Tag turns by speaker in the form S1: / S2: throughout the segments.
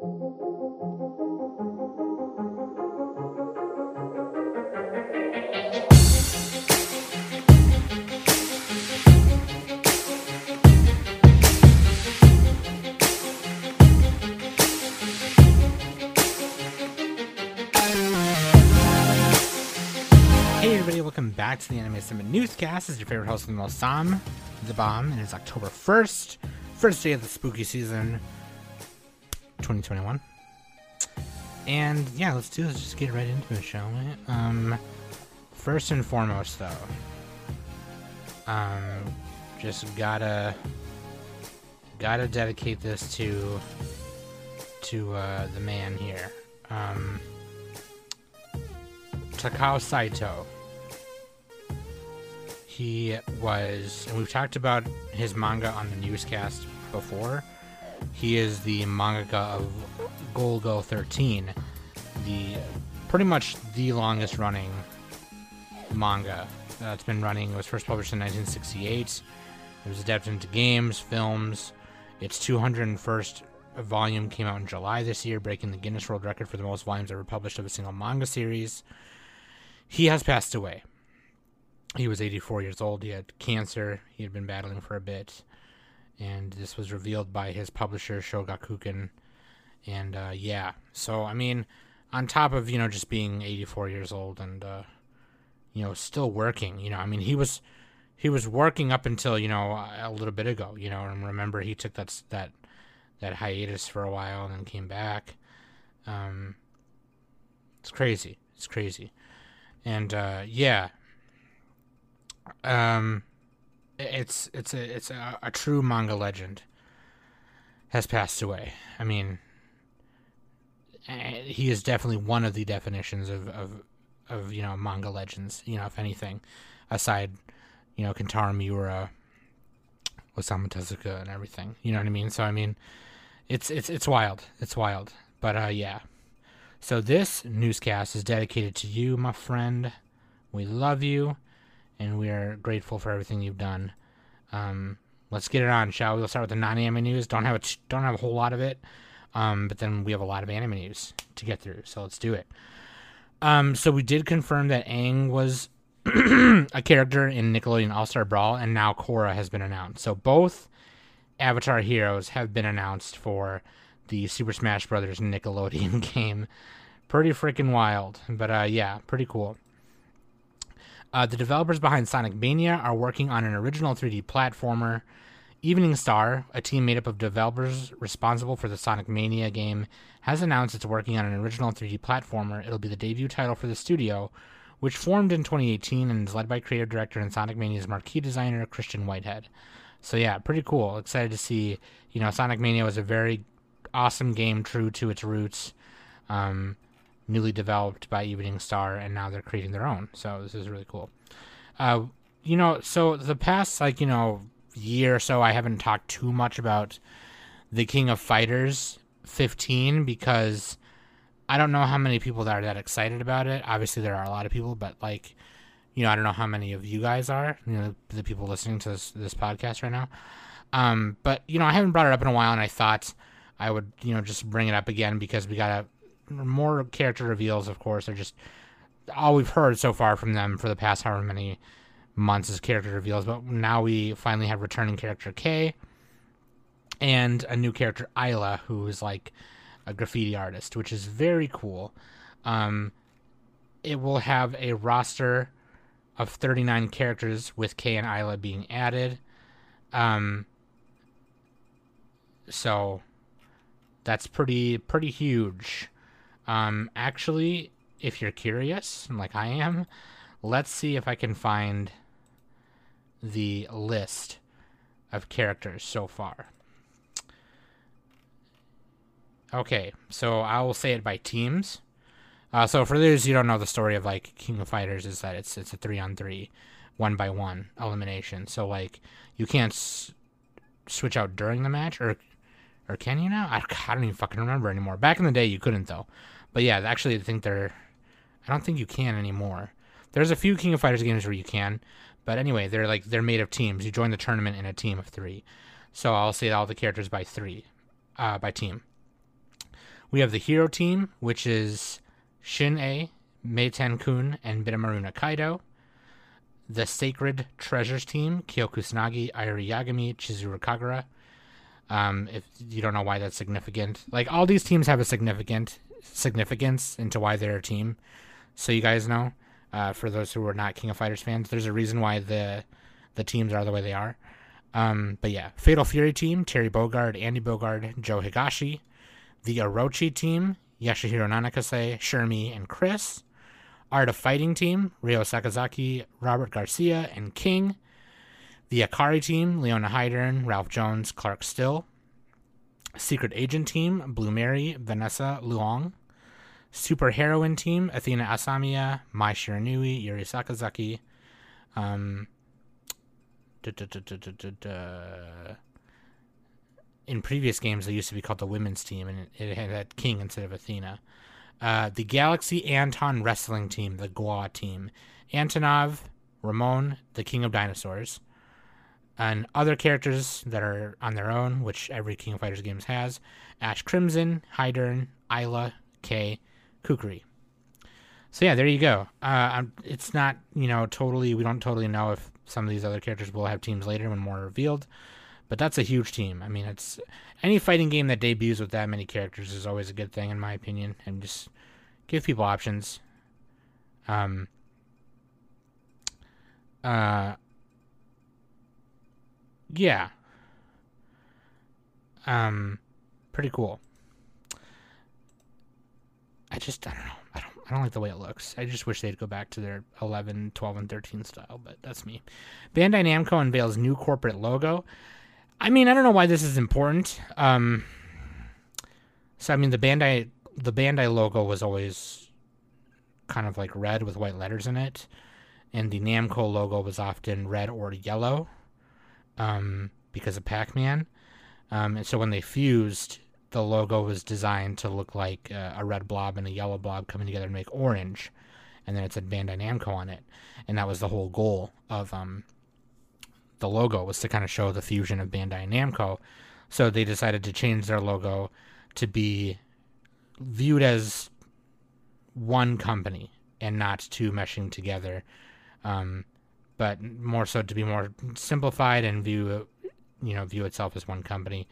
S1: Hey everybody, welcome back to the Anime Summit Newscast. This is your favorite host, Limo Sam, the bomb, and it's October 1st, first day of the spooky season 2021. And yeah, let's do this, just get right into it, shall we? Um, first and foremost, though, um, just gotta, gotta dedicate this to, to, uh, the man here. Um, Takao Saito. He was, and we've talked about his manga on the newscast before. He is the mangaka of Golgo 13, the pretty much the longest running manga that's been running. It was first published in 1968. It was adapted into games, films. Its 201st volume came out in July this year, breaking the Guinness World Record for the most volumes ever published of a single manga series. He has passed away. He was 84 years old. He had cancer. He had been battling for a bit. And this was revealed by his publisher, Shogakukan. And uh, yeah, so I mean, on top of, you know, just being 84 years old and, uh, you know, still working, you know, I mean, he was. He was working up until you know a little bit ago, you know, and remember he took that that that hiatus for a while and then came back. Um, it's crazy. It's crazy and uh, yeah, um, it's it's a it's a, a, true manga legend has passed away. I mean, he is definitely one of the definitions of of of you know manga legends. You know, if anything, aside you know Kentaro Miura, Osamu Tezuka, and everything. You know what I mean? So I mean, it's it's it's wild. It's wild. But uh, yeah, so, this newscast is dedicated to you, my friend. We love you, and we are grateful for everything you've done. Um, let's get it on, shall we? We'll start with the non-anime news. Don't have a don't have a whole lot of it, um, but then we have a lot of anime news to get through. So let's do it. Um, so we did confirm that Aang was a character in Nickelodeon All Star Brawl, and now Korra has been announced. So both Avatar heroes have been announced for the Super Smash Brothers Nickelodeon game. Pretty freaking wild, but uh, yeah, pretty cool. Uh, the developers behind Sonic Mania are working on an original 3D platformer. Evening Star, a team made up of developers responsible for the Sonic Mania game, has announced it's working on an original 3D platformer. It'll be the debut title for the studio, which formed in 2018 and is led by creative director and Sonic Mania's marquee designer Christian Whitehead. So yeah, pretty cool. Excited to see. You know, Sonic Mania was a very awesome game, true to its roots. Um, newly developed by Evening Star, and now they're creating their own. So this is really cool. Uh, you know, so the past like you know year or so, I haven't talked too much about the King of Fighters 15 because I don't know how many people that are that excited about it. Obviously, there are a lot of people, but like, you know, I don't know how many of you guys are. You know, the people listening to this, this podcast right now. Um, but you know, I haven't brought it up in a while, and I thought I would, you know, just bring it up again because we got a, more character reveals, of course, are just all we've heard so far from them for the past however many months is character reveals. But now we finally have returning character K and a new character Isla, who is like a graffiti artist, which is very cool. Um, it will have a roster of 39 characters with K and Isla being added. Um, so that's pretty pretty huge. Um, actually, if you're curious, like I am, let's see if I can find the list of characters so far. Okay, so I will say it by teams. Uh, so for those you don't know the story of like King of Fighters is that it's it's a three on three, one by one elimination. So like you can't s- switch out during the match, or or can you now? I, I don't even fucking remember anymore. Back in the day, you couldn't though. But yeah, actually, I think they're. I don't think you can anymore. There's a few King of Fighters games where you can, but anyway, they're like they're made of teams. You join the tournament in a team of three. So I'll say all the characters by three, uh, by team. We have the hero team, which is Shun'ei, Meiten Kun, and Benimaru Nikaido. The Sacred Treasures team, Kyo Kusanagi, Iori Yagami, Chizuru Kagura. Um, if you don't know why that's significant, like all these teams have a significant significance into why they're a team. So you guys know, uh, for those who are not King of Fighters fans, there's a reason why the the teams are the way they are. Um, but yeah, Fatal Fury team, Terry Bogard, Andy Bogard, Joe Higashi. The Orochi team, Yashiro Nanakase, Shermie, and Chris. Art of Fighting team, Ryo Sakazaki, Robert Garcia, and King. The Ikari team, Leona Heidern, Ralph Jones, Clark Still. Secret Agent team, Blue Mary, Vanessa Luong. Super Heroine team, Athena Asamiya, Mai Shiranui, Yuri Sakazaki. Um, da, da, da, in previous games, they used to be called the women's team, and it, it had King instead of Athena. Uh, the Galaxy Anton Wrestling Team, the GWA team. Antonov, Ramon, the King of Dinosaurs and other characters that are on their own, which every King of Fighters games has: Ash Crimson, Heidern, Isla, Kay, Kukri. So yeah, there you go. Uh, it's not you know totally. We don't totally know if some of these other characters will have teams later when more are revealed, but that's a huge team. I mean, it's any fighting game that debuts with that many characters is always a good thing in my opinion, and just give people options. Um. Uh, yeah. Um, pretty cool. I just I don't know. I don't I don't like the way it looks. I just wish they'd go back to their 11, 12, and 13 style, but that's me. Bandai Namco unveils new corporate logo. I mean, I don't know why this is important. Um, so I mean, the Bandai the Bandai logo was always kind of like red with white letters in it, and the Namco logo was often red or yellow um, because of Pac Man. Um, and so when they fused, the logo was designed to look like uh, a red blob and a yellow blob coming together to make orange. And then it said Bandai Namco on it. And that was the whole goal of um, the logo was to kind of show the fusion of Bandai and Namco. So they decided to change their logo to be viewed as one company and not two meshing together. Um, but more so to be more simplified and view you know view itself as one company.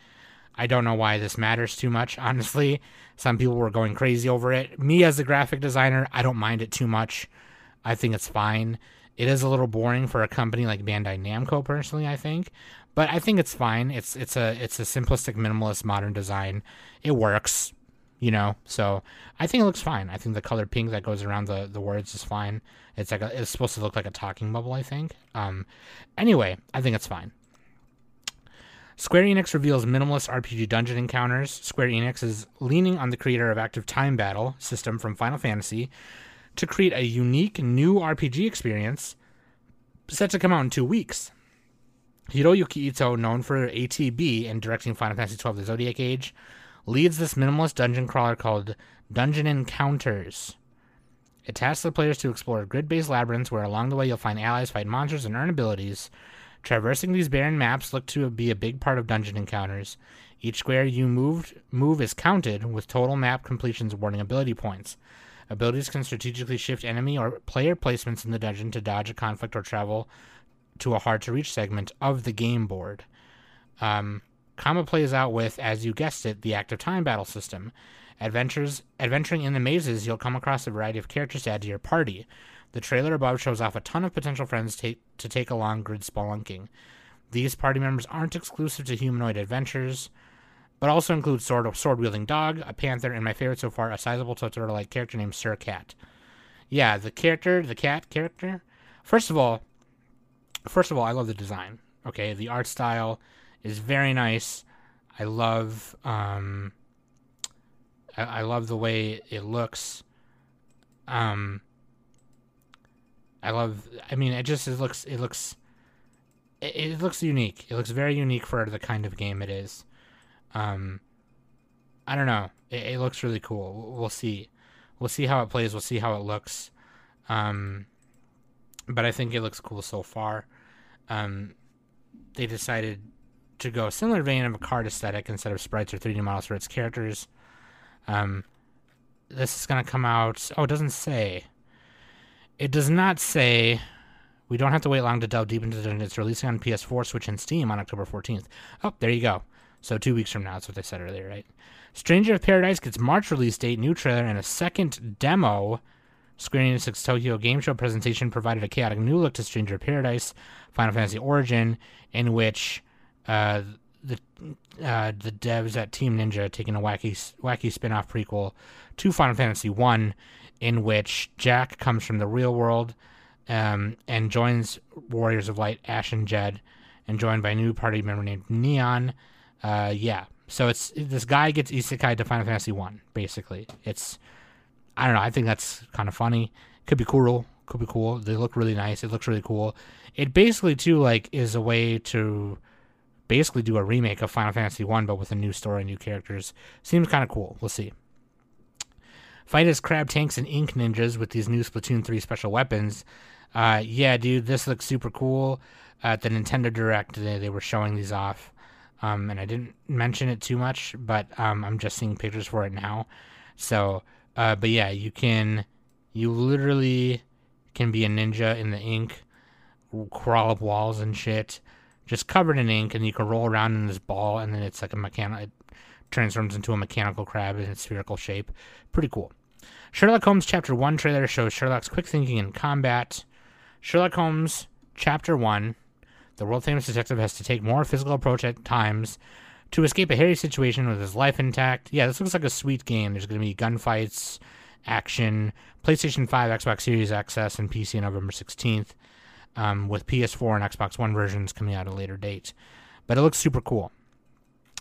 S1: I don't know why this matters too much, honestly. Some people were going crazy over it. Me as a graphic designer, I don't mind it too much. I think it's fine. It is a little boring for a company like Bandai Namco personally, I think, but I think it's fine. It's it's a it's a simplistic minimalist modern design. It works you know. So I think it looks fine. I think the color pink that goes around the the words is fine. It's like a, it's supposed to look like a talking bubble, I think. Um, anyway, I think it's fine. Square Enix reveals minimalist RPG dungeon encounters. Square Enix is leaning on the creator of Active Time Battle system from Final Fantasy to create a unique new RPG experience set to come out in two weeks. Hiroyuki Ito, known for ATB and directing Final Fantasy XII The Zodiac Age, leads this minimalist dungeon crawler called Dungeon Encounters. It tasks the players to explore grid based labyrinths where along the way you'll find allies, fight monsters, and earn abilities. Traversing these barren maps look to be a big part of dungeon encounters. Each square you moved, move is counted, with total map completions awarding ability points. Abilities can strategically shift enemy or player placements in the dungeon to dodge a conflict or travel to a hard to reach segment of the game board. Um, Kama plays out with, as you guessed it, the active time battle system. Adventures adventuring in the mazes, you'll come across a variety of characters to add to your party. The trailer above shows off a ton of potential friends to take along grid spelunking. These party members aren't exclusive to humanoid adventures, but also include sword sword wielding dog, a panther, and my favorite so far, a sizable Totoro like character named Sir Cat. Yeah, the character, the cat character. First of all, first of all, I love the design. Okay, the art style is very nice. I love um, I, I love the way it looks. Um, I love. I mean, it just it looks it looks it, it looks unique. It looks very unique for the kind of game it is. Um, I don't know. It, it looks really cool. We'll see. We'll see how it plays. We'll see how it looks. Um, but I think it looks cool so far. Um, they decided to go similar vein of a card aesthetic instead of sprites or 3D models for its characters. Um, this is gonna come out. Oh, it doesn't say. It does not say. We don't have to wait long to delve deep into it. It's releasing on PS4, Switch, and Steam on October 14th. Oh, there you go. So two weeks from now, that's what they said earlier, right? Stranger of Paradise gets March release date, new trailer, and a second demo. Square Enix's Tokyo Game Show presentation provided a chaotic new look to Stranger of Paradise, Final Fantasy Origin, in which uh, the uh, the devs at Team Ninja taking a wacky wacky spin-off prequel to Final Fantasy One, in which Jack comes from the real world um, and joins Warriors of Light, Ash and Jed, and joined by a new party member named Neon. Uh, yeah, so it's this guy gets isekai to Final Fantasy One. Basically, it's I don't know. I think that's kind of funny. Could be cool. Could be cool. They look really nice. It looks really cool. It basically too like is a way to basically do a remake of Final Fantasy One, but with a new story, and new characters. Seems kind of cool. We'll see. Fight as crab tanks and ink ninjas with these new Splatoon 3 special weapons. Uh, yeah, dude, this looks super cool. At the Nintendo Direct, they, they were showing these off. Um, and I didn't mention it too much, but um, I'm just seeing pictures for it now. So, uh, but yeah, you can, you literally can be a ninja in the ink, crawl up walls and shit, just covered in ink, and you can roll around in this ball, and then it's like a mechanical, it transforms into a mechanical crab in its spherical shape. Pretty cool. Sherlock Holmes Chapter 1 trailer shows Sherlock's quick thinking in combat. Sherlock Holmes Chapter 1 The world famous detective has to take more physical approach at times to escape a hairy situation with his life intact. Yeah, this looks like a sweet game. There's going to be gunfights, action, PlayStation 5, Xbox Series X, and PC November 16th, um, with PS4 and Xbox One versions coming out at a later date. But it looks super cool.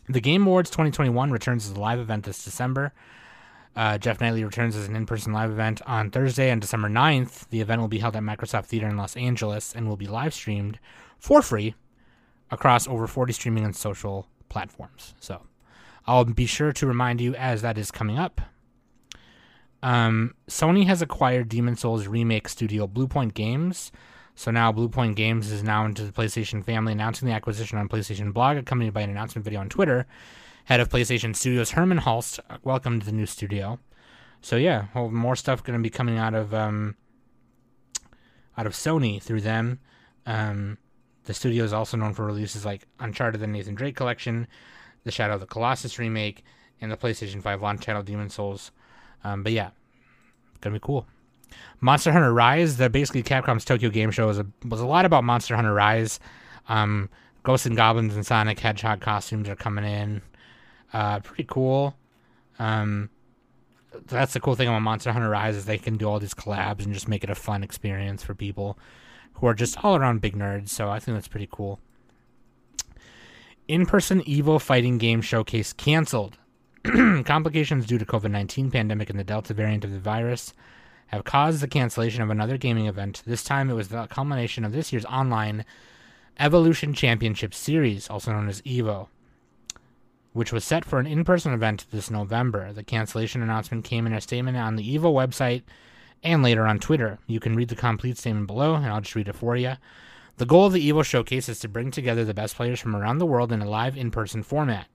S1: The Game Awards 2021 returns as a live event this December. Uh, Geoff Keighley returns as an in person live event on Thursday on December 9th. The event will be held at Microsoft Theater in Los Angeles and will be live streamed for free across over 40 streaming and social platforms. So I'll be sure to remind you as that is coming up. Um, Sony has acquired Demon Souls remake studio Bluepoint Games. So now Bluepoint Games is now into the PlayStation family, announcing the acquisition on PlayStation blog, accompanied by an announcement video on Twitter. Head of PlayStation Studios Herman Hulst welcomed to the new studio. So yeah, well, more stuff going to be coming out of um, out of Sony through them. Um, the studio is also known for releases like Uncharted: The Nathan Drake Collection, the Shadow of the Colossus remake, and the PlayStation 5 launch title Demon Souls. Um, but yeah, gonna be cool. Monster Hunter Rise, the basically Capcom's Tokyo Game Show was a was a lot about Monster Hunter Rise. Um, Ghosts and Goblins and Sonic Hedgehog costumes are coming in. Uh, pretty cool. Um, that's the cool thing about Monster Hunter Rise is they can do all these collabs and just make it a fun experience for people who are just all around big nerds. So I think that's pretty cool. In-person Evo fighting game showcase canceled. Complications due to COVID-19 pandemic and the Delta variant of the virus have caused the cancellation of another gaming event. This time it was the culmination of this year's online Evolution Championship Series, also known as EVO which was set for an in person event this November. The cancellation announcement came in a statement on the EVO website and later on Twitter. You can read the complete statement below, and I'll just read it for you. The goal of the EVO showcase is to bring together the best players from around the world in a live in person format.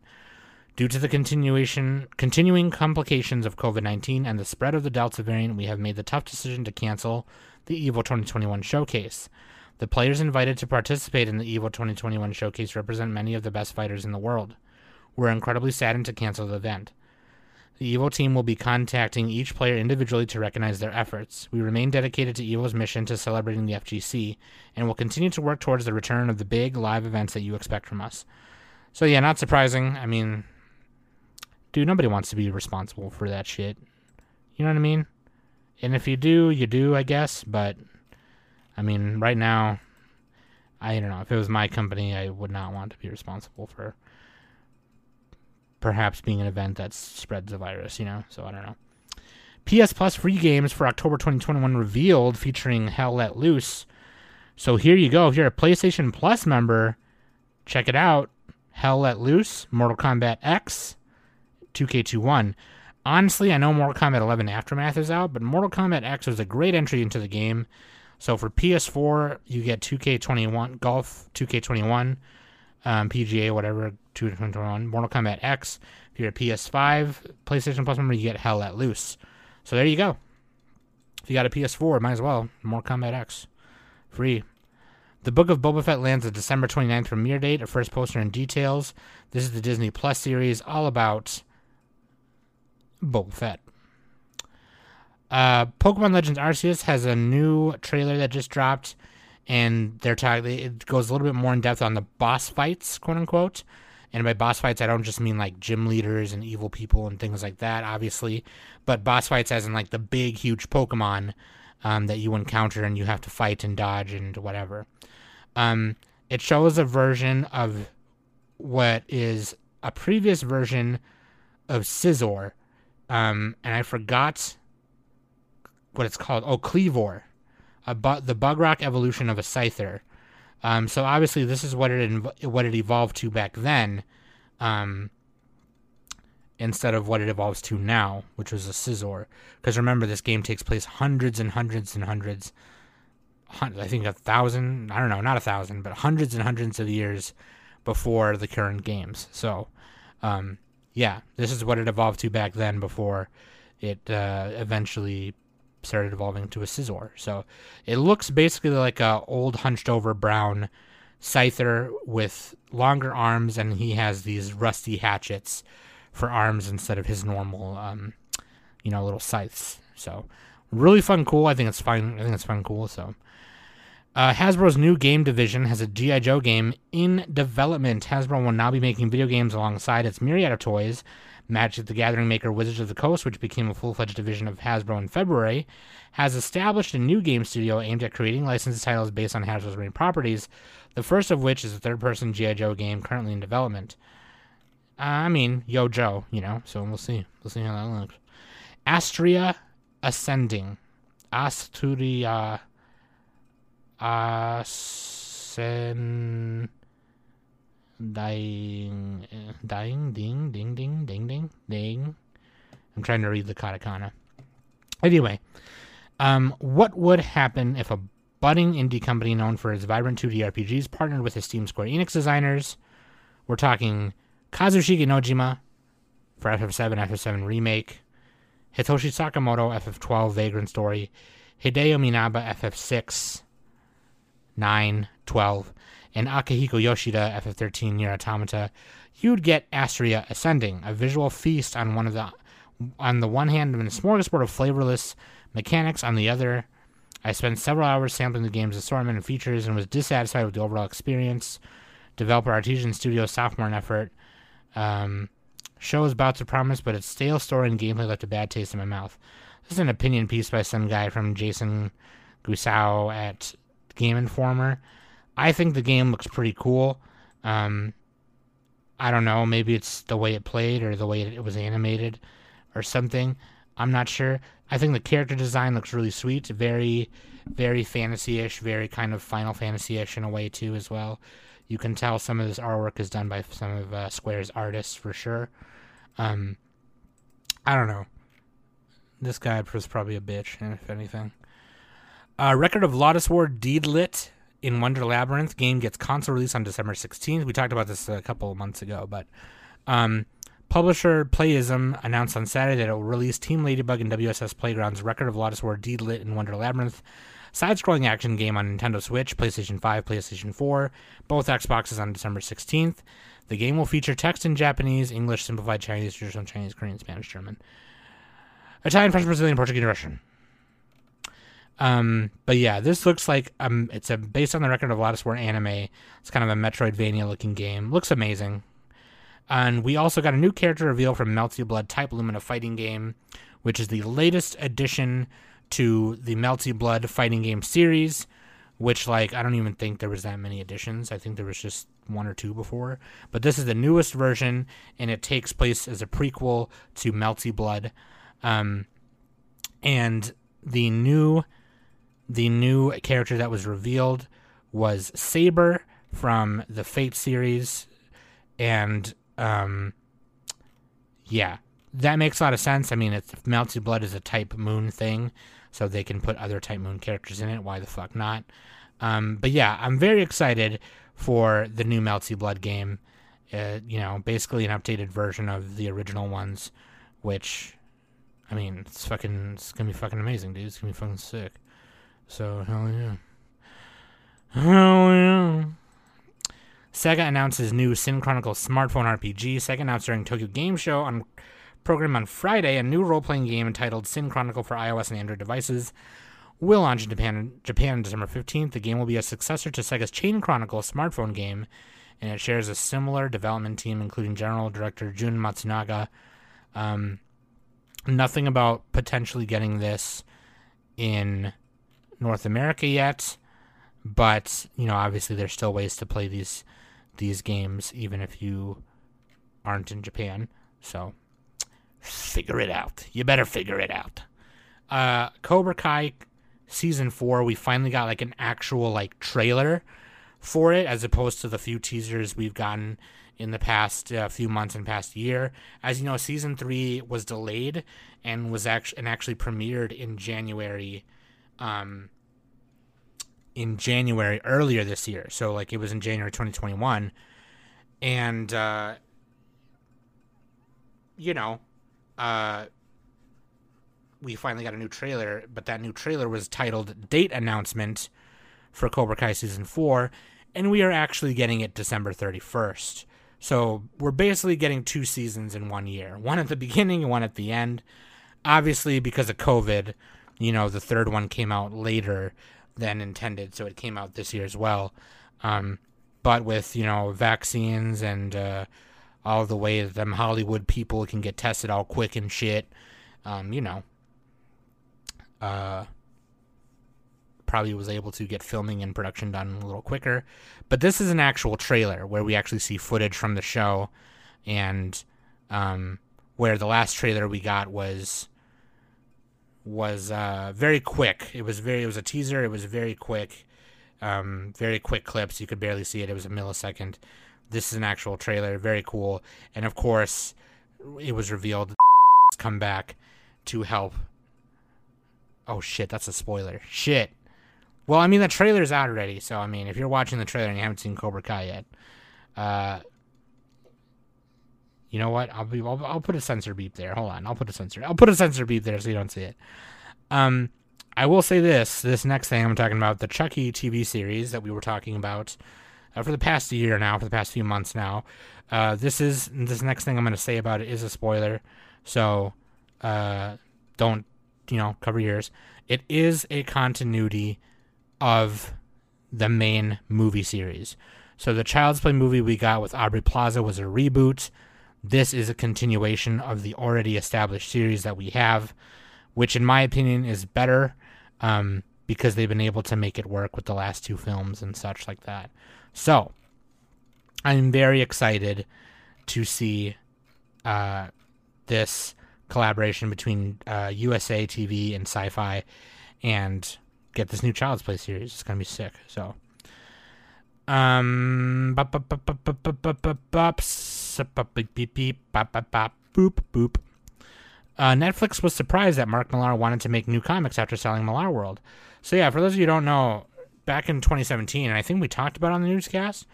S1: Due to the continuation continuing complications of COVID-19 and the spread of the Delta variant, we have made the tough decision to cancel the EVO 2021 showcase. The players invited to participate in the EVO 2021 showcase represent many of the best fighters in the world. We're incredibly saddened to cancel the event. The EVO team will be contacting each player individually to recognize their efforts. We remain dedicated to EVO's mission to celebrating the FGC and will continue to work towards the return of the big live events that you expect from us. So, yeah, not surprising. I mean, dude, nobody wants to be responsible for that shit. You know what I mean? And if you do, you do, I guess. But, I mean, right now, I don't know. If it was my company, I would not want to be responsible for perhaps being an event that spreads the virus, you know? So I don't know. PS Plus free games for October 2021 revealed featuring Hell Let Loose. So here you go. If you're a PlayStation Plus member, check it out. Hell Let Loose, Mortal Kombat X, 2K21. Honestly, I know Mortal Kombat 11 Aftermath is out, but Mortal Kombat X was a great entry into the game. So for PS4, you get 2K21 Golf, 2K21, um, PGA, whatever, 2K21, Mortal Kombat X, If you're a PS5 PlayStation Plus member, you get Hell Let Loose. So there you go. If you got a PS4, might as well. More Combat X. Free. The Book of Boba Fett lands a December 29th premiere date, a first poster and details. This is the Disney Plus series all about Boba Fett. Uh, Pokemon Legends Arceus has a new trailer that just dropped, and they're talking. It goes a little bit more in depth on the boss fights, quote unquote. And by boss fights, I don't just mean like gym leaders and evil people and things like that, obviously, but boss fights as in like the big, huge Pokemon um, that you encounter and you have to fight and dodge and whatever. Um, it shows a version of what is a previous version of Scizor, um, and I forgot what it's called. Oh, Kleavor, a bu- the evolution of a Scyther. Um, so obviously, this is what it inv- what it evolved to back then, um, instead of what it evolves to now, which was a Scizor. Because remember, this game takes place hundreds and hundreds and hundreds, hun- I think a thousand. I don't know, not a thousand, but hundreds and hundreds of years before the current games. So, um, yeah, this is what it evolved to back then before it uh, eventually started evolving to a Scizor. So it looks basically like a old hunched over brown Scyther with longer arms, and he has these rusty hatchets for arms instead of his normal, um, you know, little scythes. So really fun, cool. I think it's fun. I think it's fun, cool. So. Uh, Hasbro's new game division has a G.I. Joe game in development. Hasbro will now be making video games alongside its myriad of toys, Magic the Gathering maker Wizards of the Coast, which became a full fledged division of Hasbro in February, has established a new game studio aimed at creating licensed titles based on Hasbro's main properties, the first of which is a third person G.I. Joe game currently in development. Uh, I mean, Yo Joe, you know, so we'll see. We'll see how that looks. Astria Ascending. Asturia. Ascend dying, dying, ding, ding, ding, ding, ding, ding. I'm trying to read the katakana. Anyway, um, what would happen if a budding indie company known for its vibrant 2D RPGs partnered with esteemed Square Enix designers? We're talking Kazushige Nojima for FF7, FF7 Remake, Hitoshi Sakamoto, FF12 Vagrant Story, Hideo Minaba, FF6, 9, 12, and Akihiko Yoshida FF13 Nier Automata, you'd get Astria Ascending, a visual feast on one of the on the one hand and a smorgasbord of flavorless mechanics on the other. I spent several hours sampling the game's assortment and features and was dissatisfied with the overall experience. Developer Artisan Studio sophomore effort um, shows about to promise, but its stale story and gameplay left a bad taste in my mouth. This is an opinion piece by some guy from Jason Guisao at Game Informer. I think the game looks pretty cool. Um, I don't know. Maybe it's the way it played or the way it was animated or something. I'm not sure. I think the character design looks really sweet. Very, very fantasy-ish. Very kind of Final Fantasy-ish in a way too, as well. You can tell some of this artwork is done by some of uh, Square's artists for sure. Um, I don't know. This guy was probably a bitch, if anything. Uh, record of Lodoss War Deedlit in Wonder Labyrinth game gets console release on December 16th. We talked about this a couple of months ago, but um, publisher Playism announced on Saturday that it will release Team Ladybug and WSS Playground's Record of Lodoss War Deedlit in Wonder Labyrinth side-scrolling action game on Nintendo Switch, PlayStation 5, PlayStation 4, both Xboxes on December 16th. The game will feature text in Japanese, English, simplified Chinese, traditional Chinese, Korean, Spanish, German, Italian, French, Brazilian, Portuguese, Russian. Um, but yeah, this looks like um, it's a based on the record of Lodoss War anime. It's kind of a Metroidvania looking game. Looks amazing. And we also got a new character reveal from Melty Blood Type Lumina fighting game, which is the latest addition to the Melty Blood fighting game series. Which like I don't even think there was that many additions. I think there was just one or two before. But this is the newest version, and it takes place as a prequel to Melty Blood. Um, and the new the new character that was revealed was Saber from the Fate series, and um, yeah, that makes a lot of sense. I mean, it's Melty Blood is a Type Moon thing, so they can put other Type Moon characters in it. Why the fuck not? Um, but yeah, I'm very excited for the new Melty Blood game. uh, you know, basically an updated version of the original ones, which, I mean, it's fucking, it's gonna be fucking amazing, dude. It's gonna be fucking sick. So hell yeah, hell yeah. Sega announces new Sin Chronicles smartphone RPG. Sega announced during Tokyo Game Show on program on Friday a new role-playing game entitled Sin Chronicle for iOS and Android devices will launch in Japan, Japan on December 15th. The game will be a successor to Sega's Chain Chronicle smartphone game, and it shares a similar development team, including General Director Jun Matsunaga. Um, nothing about potentially getting this in North America yet, but you know, obviously, there's still ways to play these these games, even if you aren't in Japan. So figure it out. You better figure it out. Uh, Cobra Kai season four, we finally got like an actual like trailer for it, as opposed to the few teasers we've gotten in the past uh, few months and past year. As you know, season three was delayed and was actually and actually premiered in January. Um, in January earlier this year. So like it was in January 2021 and uh you know, uh we finally got a new trailer, but that new trailer was titled Date Announcement for Cobra Kai season 4 and we are actually getting it December 31st. So we're basically getting two seasons in one year. One at the beginning and one at the end. Obviously because of COVID, you know, the third one came out later than intended, so it came out this year as well. Um, but with you know vaccines and uh, all the way that them Hollywood people can get tested all quick and shit, um, you know, uh, probably was able to get filming and production done a little quicker. But this is an actual trailer where we actually see footage from the show, and um, where the last trailer we got was was uh, very quick. It was very. It was a teaser. It was very quick, um, very quick clips. You could barely see it. It was a millisecond. This is an actual trailer. Very cool. And of course, it was revealed that come back to help. Oh shit! That's a spoiler. Shit. Well, I mean the trailer's out already. So I mean, if you're watching the trailer and you haven't seen Cobra Kai yet, uh, you know what? I'll be I'll, I'll put a censor beep there. Hold on, I'll put a censor. I'll put a censor beep there so you don't see it. Um, I will say this: this next thing I'm talking about, the Chucky TV series that we were talking about uh, for the past year now, for the past few months now. Uh, this is this next thing I'm going to say about it is a spoiler, so uh, don't you know cover your ears. It is a continuity of the main movie series. So the Child's Play movie we got with Aubrey Plaza was a reboot this is a continuation of the already established series that we have, which, in my opinion, is better um, because they've been able to make it work with the last two films and such like that. So, I'm very excited to see uh, this collaboration between uh, USA TV and Sci Fi and get this new Child's Play series. It's going to be sick. So, um, boop boop. Uh, Netflix was surprised that Mark Millar wanted to make new comics after selling Millar World. So yeah, for those of you who don't know, back in 2017, and I think we talked about on the newscast,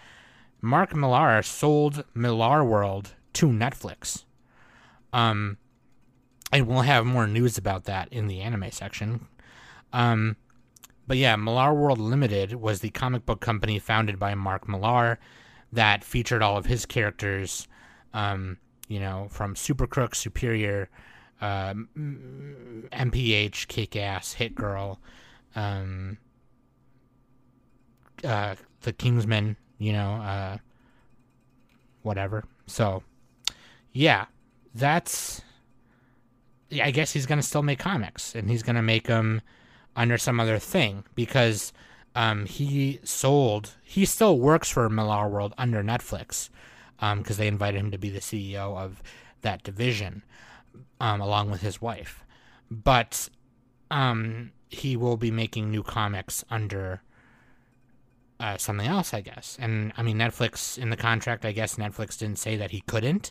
S1: Mark Millar sold Millar World to Netflix. Um, and we'll have more news about that in the anime section. Um, but yeah, Millar World Limited was the comic book company founded by Mark Millar that featured all of his characters, um, you know, from Super Crook, Superior, MPH, Kick Ass, Hit Girl, um, uh, the Kingsman, you know, uh, whatever. So, yeah, that's. I guess he's gonna still make comics, and he's gonna make them under some other thing because um, he sold. He still works for Millar World under Netflix because um, they invited him to be the CEO of that division um, along with his wife. But um, he will be making new comics under uh, something else, I guess. And I mean, Netflix in the contract, I guess Netflix didn't say that he couldn't.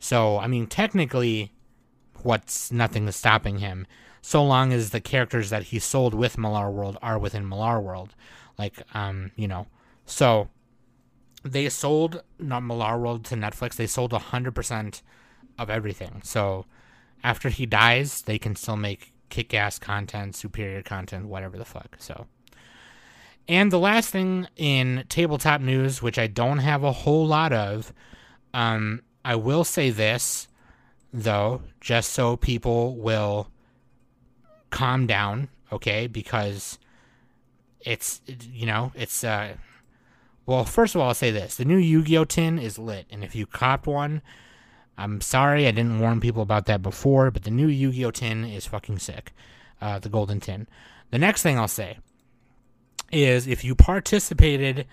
S1: So I mean, technically, what's nothing is stopping him so long as the characters that he sold with Millar World are within Millar World. Like, um, you know. So they sold not Millar World to Netflix. They sold hundred percent of everything. So after he dies, they can still make kick ass content, superior content, whatever the fuck. So. And the last thing in tabletop news, which I don't have a whole lot of, um, I will say this, though, just so people will calm down, okay? Because it's, you know, it's, uh, well, first of all, I'll say this the new Yu Gi Oh! tin is lit, and if you copped one, I'm sorry I didn't warn people about that before, but the new Yu Gi Oh! tin is fucking sick. Uh, the golden tin. The next thing I'll say is if you participated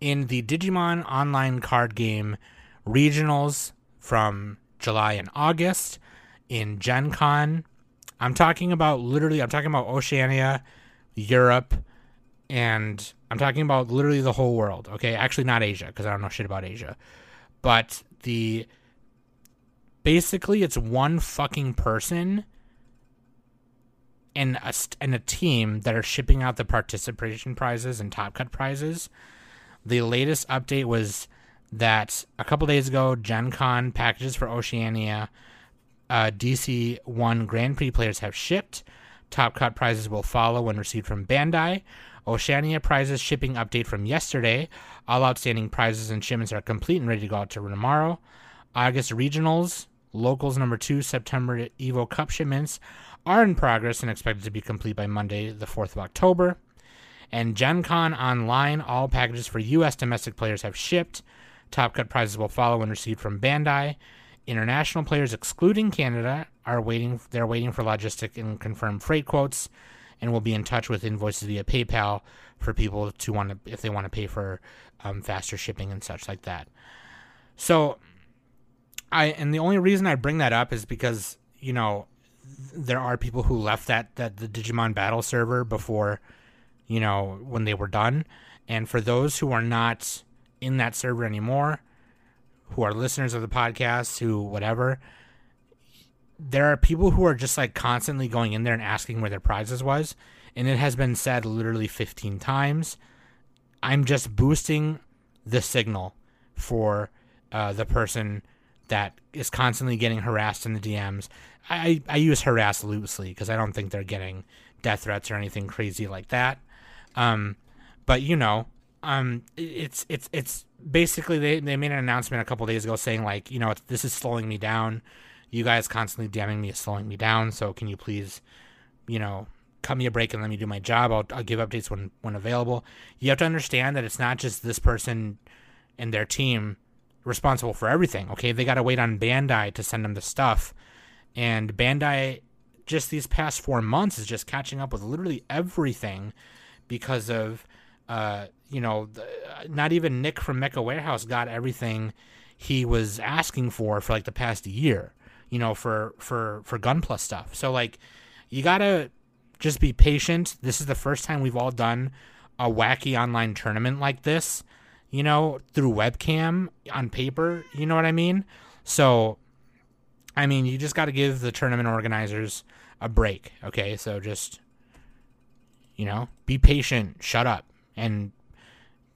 S1: in the Digimon online card game regionals from July and August in Gen Con, I'm talking about literally, I'm talking about Oceania, Europe, and I'm talking about literally the whole world. Okay, actually not Asia because I don't know shit about Asia, but the basically it's one fucking person and a, and a team that are shipping out the participation prizes and top cut prizes. The latest update was that a couple days ago, Gen Con packages for Oceania uh, DC 1 Grand Prix players have shipped. Top cut prizes will follow when received from Bandai. Oceania prizes shipping update from yesterday. All outstanding prizes and shipments are complete and ready to go out to tomorrow. August regionals, locals number two, September Evo Cup shipments are in progress and expected to be complete by Monday, the 4th of October. And Gen Con Online, all packages for U.S. domestic players have shipped. Top cut prizes will follow when received from Bandai. International players, excluding Canada, are waiting. They're waiting for logistic and confirmed freight quotes, and will be in touch with invoices via PayPal for people to want to, if they want to pay for um, faster shipping and such like that. So, I and the only reason I bring that up is because you know there are people who left that that the Digimon Battle server before, you know, when they were done. And for those who are not in that server anymore, who are listeners of the podcast, who whatever, there are people who are just like constantly going in there and asking where their prizes was, and it has been said literally 15 times. I'm just boosting the signal for uh, the person that is constantly getting harassed in the DMs I, I use harass loosely because I don't think they're getting death threats or anything crazy like that. Um, but you know, um, it's it's it's basically they, they made an announcement a couple days ago saying like you know this is slowing me down. You guys constantly damning me is slowing me down. So can you please, you know, cut me a break and let me do my job. I'll, I'll give updates when when available. You have to understand that it's not just this person and their team responsible for everything. Okay, they got to wait on Bandai to send them the stuff and Bandai, just these past four months, is just catching up with literally everything because of, uh, you know, the, not even Nick from Mecha Warehouse got everything he was asking for for like the past year, you know, for for for Gunpla stuff. So like, you gotta just be patient. This is the first time we've all done a wacky online tournament like this, you know, through webcam on paper. You know what I mean? So I mean, you just got to give the tournament organizers a break. Okay, so just you know, be patient, shut up, and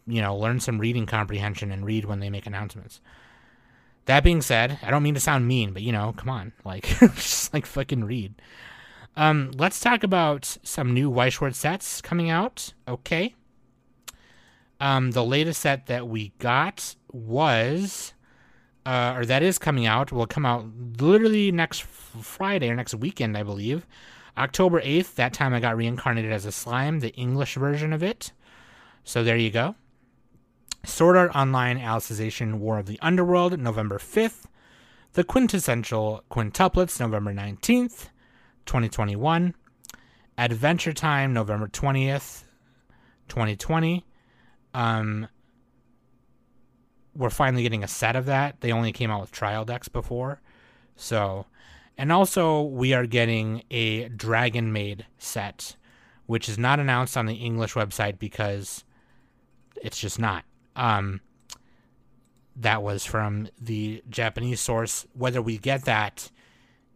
S1: you know, learn some reading comprehension and read when they make announcements. That being said, I don't mean to sound mean, but you know, come on, like just like fucking read. Um, let's talk about some new Weiss sets coming out. Okay. Um, the latest set that we got was uh, or that is coming out, will come out literally next Friday or next weekend, I believe. October 8th, that time I got reincarnated as a slime, the English version of it. So there you go. Sword Art Online Alicization War of the Underworld, November 5th. The Quintessential Quintuplets, November 19th, 2021. Adventure Time, November 20th, 2020. Um, we're finally getting a set of that. They only came out with trial decks before. So, and also we are getting a Dragon Maid set, which is not announced on the English website because it's just not. Um, that was from the Japanese source. Whether we get that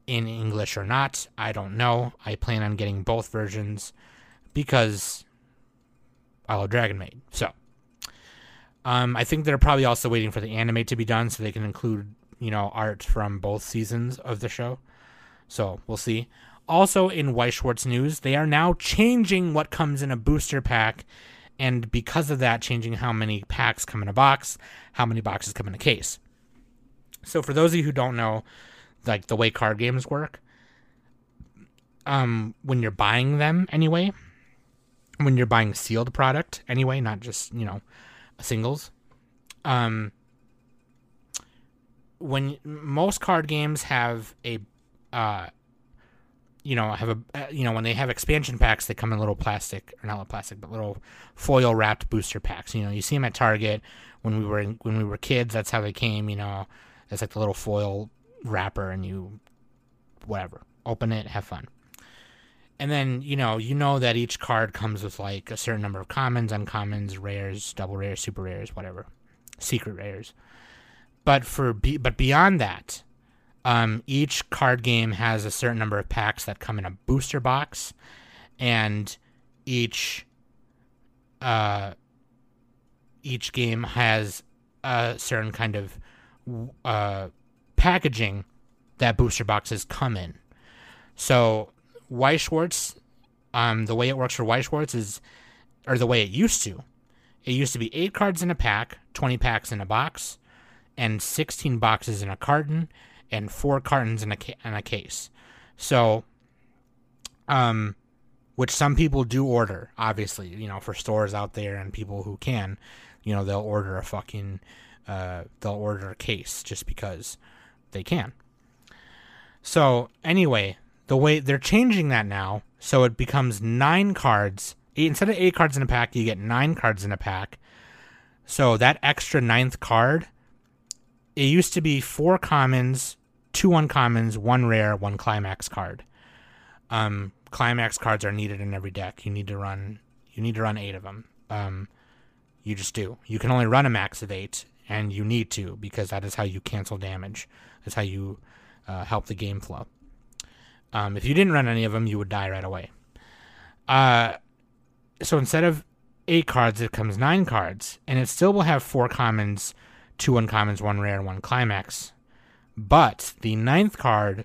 S1: in English or not, I don't know. I plan on getting both versions because I love Dragon Maid. So, Um, I think they're probably also waiting for the anime to be done so they can include, you know, art from both seasons of the show. So we'll see. Also, in Weiss Schwarz news, they are now changing what comes in a booster pack, and because of that, changing how many packs come in a box, how many boxes come in a case. So, for those of you who don't know, like the way card games work, um, when you're buying them anyway, when you're buying sealed product anyway, not just you know singles, um, when most card games have a uh, you know have a uh, you know when they have expansion packs they come in little plastic or not little plastic but little foil wrapped booster packs. You know you see them at target when we were in, when we were kids that's how they came you know. It's like the little foil wrapper and you whatever. Open it have fun. And then you know you know that each card comes with like a certain number of commons uncommons rares double rares super rares whatever. Secret rares. But for be- but beyond that um, each card game has a certain number of packs that come in a booster box, and each uh, each game has a certain kind of uh, packaging that booster boxes come in. So Weiss Schwarz, um, the way it works for Weiss Schwarz is, or the way it used to, it used to be eight cards in a pack, twenty packs in a box, and sixteen boxes in a carton, and four cartons in a ca- in a case. So, um, which some people do order. Obviously, you know, for stores out there and people who can, you know, they'll order a fucking, uh, they'll order a case just because they can. So anyway, the way they're changing that now, so it becomes nine cards. Eight, Instead of eight cards in a pack, you get nine cards in a pack. So that extra ninth card, it used to be four commons, two uncommons, one rare, one climax card. Um, climax cards are needed in every deck. You need to run. You need to run eight of them. Um, you just do. You can only run a max of eight, and you need to because that is how you cancel damage. That's how you uh, help the game flow. Um, if you didn't run any of them, you would die right away. Uh, so instead of eight cards, it comes nine cards, and it still will have four commons, two uncommons, one rare, and one climax but the ninth card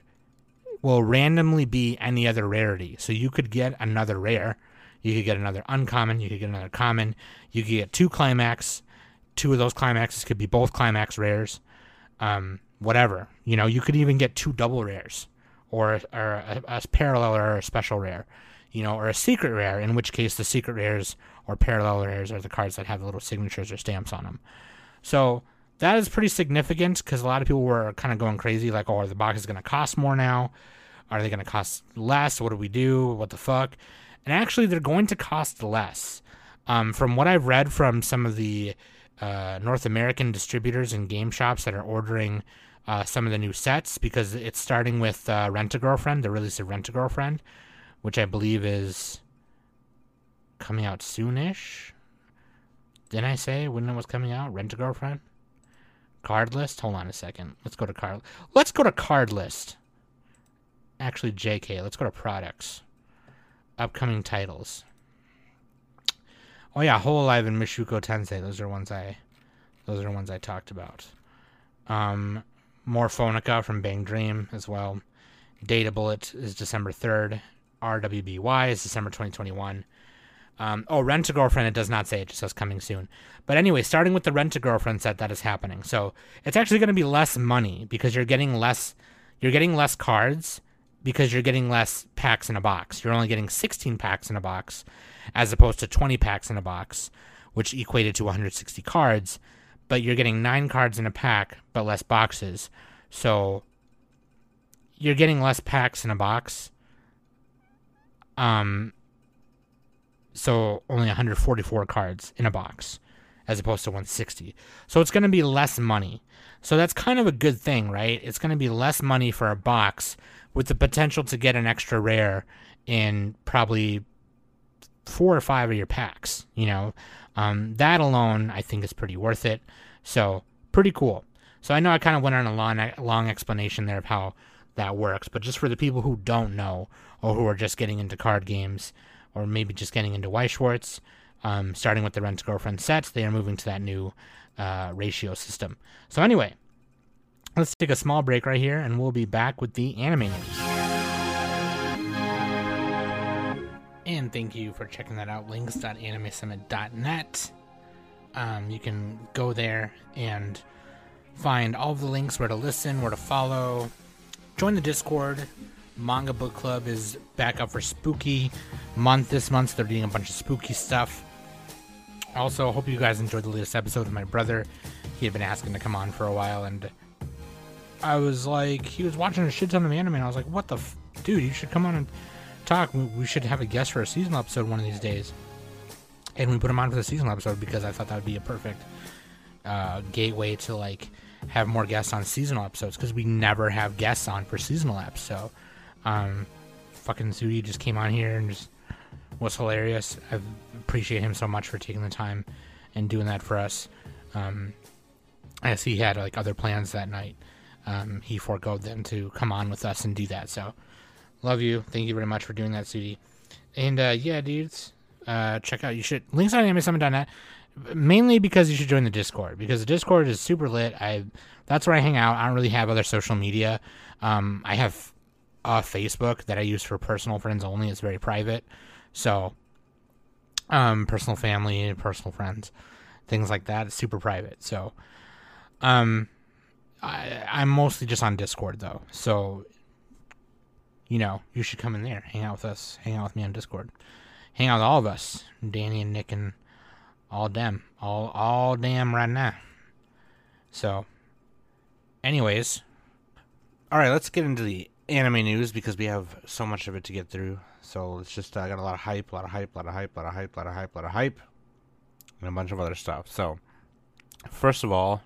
S1: will randomly be any other rarity. So you could get another rare, you could get another uncommon, you could get another common, you could get two climax. Two of those climaxes could be both climax rares, um, whatever. You know, you could even get two double rares, or or a, a parallel or a special rare, you know, or a secret rare. In which case, the secret rares or parallel rares are the cards that have little signatures or stamps on them. So that is pretty significant because a lot of people were kind of going crazy, like, "Oh, the boxes going to cost more now? Are they going to cost less? What do we do? What the fuck?" And actually, they're going to cost less. Um, from what I've read from some of the uh, North American distributors and game shops that are ordering uh, some of the new sets, because it's starting with uh, Rent a Girlfriend, the release of Rent a Girlfriend, which I believe is coming out soonish. Didn't I say when it was coming out? Rent a Girlfriend. Card list? Hold on a second. Let's go to card. Let's go to card list. Actually, JK. Let's go to products. Upcoming titles. Oh yeah, Hololive and Mushoku Tensei. Those are ones I. Those are ones I talked about. Um, Morphonica from Bang Dream as well. Data Bullet is December third. RWBY is December 2021. Um, oh, Rent a Girlfriend, it does not say, it just says coming soon. But anyway, starting with the Rent a Girlfriend set that is happening. So it's actually going to be less money because you're getting less, you're getting less cards because you're getting less packs in a box. You're only getting 16 packs in a box as opposed to 20 packs in a box, which equated to 160 cards. But you're getting nine cards in a pack, but less boxes. So you're getting less packs in a box. Um, so only 144 cards in a box as opposed to 160. So it's going to be less money. So that's kind of a good thing, right? It's going to be less money for a box with the potential to get an extra rare in probably four or five of your packs. You know, um, that alone I think is pretty worth it. So pretty cool. So I know I kind of went on a long, long explanation there of how that works, but just for the people who don't know or who are just getting into card games, or maybe just getting into Schwarz, Um, starting with the Rent Girlfriend sets, they are moving to that new uh, ratio system. So anyway, let's take a small break right here, and we'll be back with the anime news. And thank you for checking that out. Links.animesummit.net. Um, you can go there and find all the links where to listen, where to follow. Join the Discord. Manga Book Club is back up for spooky month this month. So they're doing a bunch of spooky stuff. Also, hope you guys enjoyed the latest episode with my brother. He had been asking to come on for a while, and I was like, he was watching a shit ton of anime, and I was like, what the f- dude, you should come on and talk. We should have a guest for a seasonal episode one of these days. And we put him on for the seasonal episode because I thought that would be a perfect uh, gateway to like have more guests on seasonal episodes because we never have guests on for seasonal episodes. So, um, fucking Sudi just came on here and just was hilarious. I appreciate him so much for taking the time and doing that for us. Um, as he had like other plans that night, um, he foregoed them to come on with us and do that. So, love you. Thank you very much for doing that, Sudi. And uh, yeah, dudes, uh, check out you should links on AnimeSummit.net mainly because you should join the Discord because the Discord is super lit. I that's where I hang out. I don't really have other social media. Um, I have a Facebook that I use for personal friends only. It's very private. So, um, personal family, personal friends, things like that. It's super private. So, um, I, I'm mostly just on Discord though. So, you know, you should come in there, hang out with us, hang out with me on Discord, hang out with all of us, Danny and Nick and all them, all all damn right now. So, anyways, all right, let's get into the anime news because we have so much of it to get through. So let's just I uh, got a lot of hype, a lot of hype, a lot of hype, a lot of hype, a lot of hype, a lot of hype, and a bunch of other stuff. So first of all,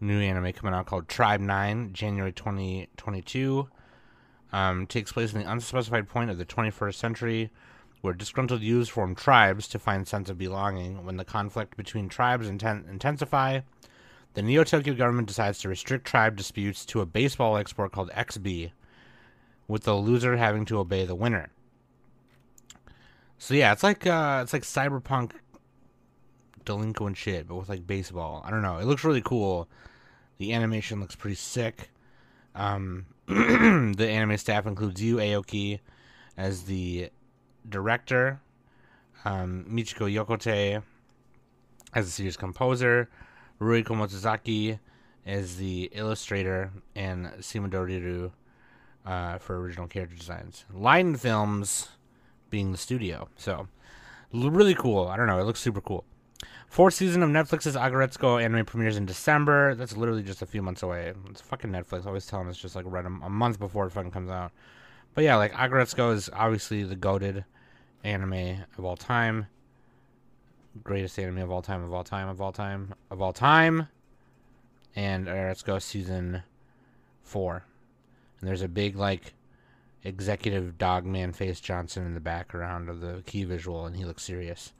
S1: new anime coming out called Tribe Nine, January twenty twenty two. Um, takes place in the unspecified point of the 21st century, where disgruntled youths form tribes to find sense of belonging. When the conflict between tribes inten- intensify, the Neo Tokyo government decides to restrict tribe disputes to a baseball export called XB, with the loser having to obey the winner. So yeah, it's like uh, it's like cyberpunk delinquent shit, but with like baseball. I don't know. It looks really cool. The animation looks pretty sick. Um, the anime staff includes Yu Aoki as the director, um, Michiko Yokote as the series composer, Rui Komatsuzaki as the illustrator, and Shimadoriru uh, for original character designs. Line Films being the studio. So, really cool. I don't know. It looks super cool. Fourth season of Netflix's Aggretsuko anime premieres in December. That's literally just a few months away. It's fucking Netflix. Always telling us just like right a, a month before it fucking comes out. But yeah, like Aggretsuko is obviously the goaded anime of all time. Greatest anime of all time, of all time, of all time, of all time. And uh, let's go season four. And there's a big, like, executive dog man face Johnson in the background of the key visual, and he looks serious.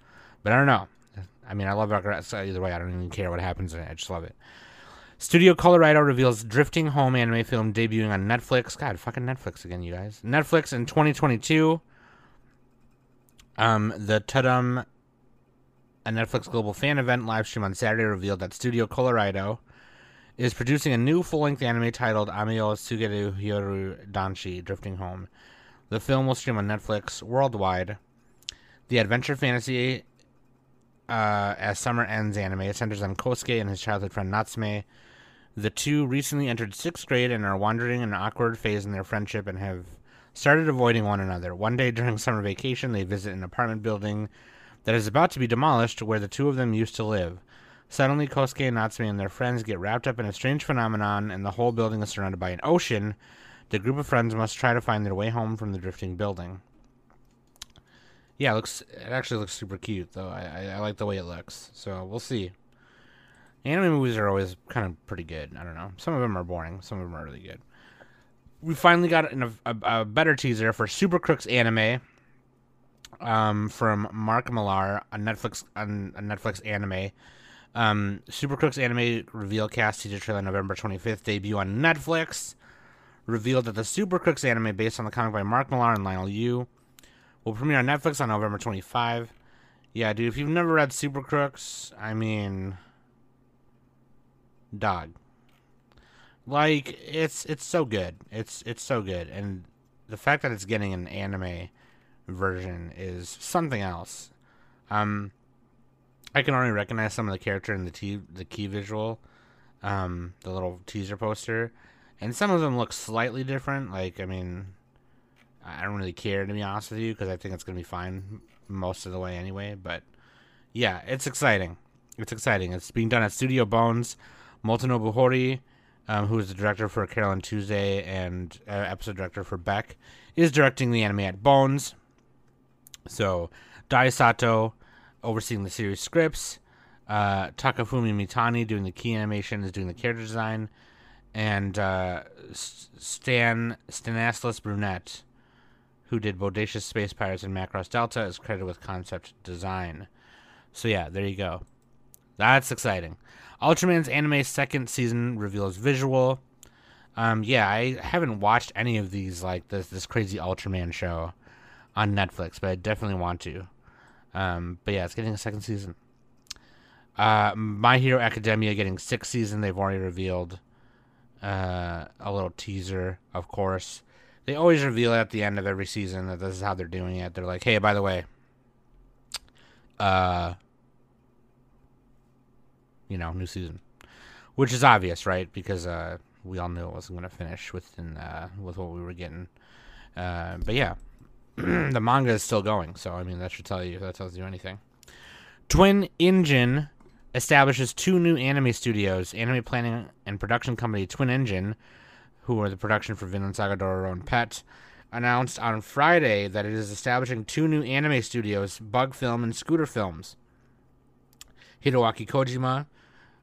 S1: But I don't know. I mean, I love Aggretsuko either way. I don't even care what happens in it. I just love it. Studio Colorido reveals Drifting Home anime film debuting on Netflix. God, fucking Netflix again, you guys. Netflix in 2022. Um, the Tudum, a Netflix global fan event live stream on Saturday, revealed that Studio Colorido is producing a new full length anime titled Amio Sugeru Hyoru Danshi Drifting Home. The film will stream on Netflix worldwide. The adventure fantasy uh, as summer ends anime centers on Kosuke and his childhood friend Natsume. The two recently entered sixth grade and are wandering in an awkward phase in their friendship and have started avoiding one another. One day during summer vacation, they visit an apartment building that is about to be demolished where the two of them used to live. Suddenly, Kosuke and Natsume and their friends get wrapped up in a strange phenomenon, and the whole building is surrounded by an ocean. The group of friends must try to find their way home from the drifting building. Yeah, it looks. It actually looks super cute, though. I, I, I like the way it looks. So we'll see. Anime movies are always kind of pretty good. I don't know. Some of them are boring. Some of them are really good. We finally got a, a, a better teaser for Super Crooks anime um, from Mark Millar, a Netflix a Netflix anime. Um, Super Crooks anime reveal cast teaser trailer November 25th debut on Netflix. Revealed that the Super Crooks anime, based on the comic by Mark Millar and Leinil Yu, will premiere on Netflix on November 25. Yeah, dude, if you've never read Super Crooks, I mean dog. Like it's it's so good. It's it's so good. And the fact that it's getting an anime version is something else. Um I can already recognize some of the character in the t- the key visual, um, the little teaser poster, and some of them look slightly different. Like, I mean, I don't really care to be honest with you because I think it's gonna be fine most of the way anyway. But yeah, it's exciting. It's exciting. It's being done at Studio Bones. Motonobu Hori, um, who is the director for Carole and Tuesday and uh, episode director for Beck, is directing the anime at Bones. So Daisato overseeing the series scripts. Uh, Takafumi Mitani doing the key animation is doing the character design, and uh, Stan Stanislas Brunet, who did Bodacious Space Pirates and Macross Delta, is credited with concept design. So yeah, there you go. That's exciting. Ultraman's anime second season reveals visual. Um, yeah, I haven't watched any of these like this this crazy Ultraman show on Netflix, but I definitely want to. Um, but yeah, it's getting a second season. Uh, My Hero Academia getting sixth season. They've already revealed uh, a little teaser, of course. They always reveal at the end of every season that this is how they're doing it. They're like, "Hey, by the way, uh, you know, new season," which is obvious, right? Because uh, we all knew it wasn't going to finish within uh, with what we were getting. Uh, but yeah, the manga is still going, so I mean that should tell you that tells you anything. Twin Engine establishes two new anime studios, anime planning and production company Twin Engine, who are the production for Vinland Saga Dororo and Pet, announced on Friday that it is establishing two new anime studios, Bug Film and Scooter Films. Hiroaki Kojima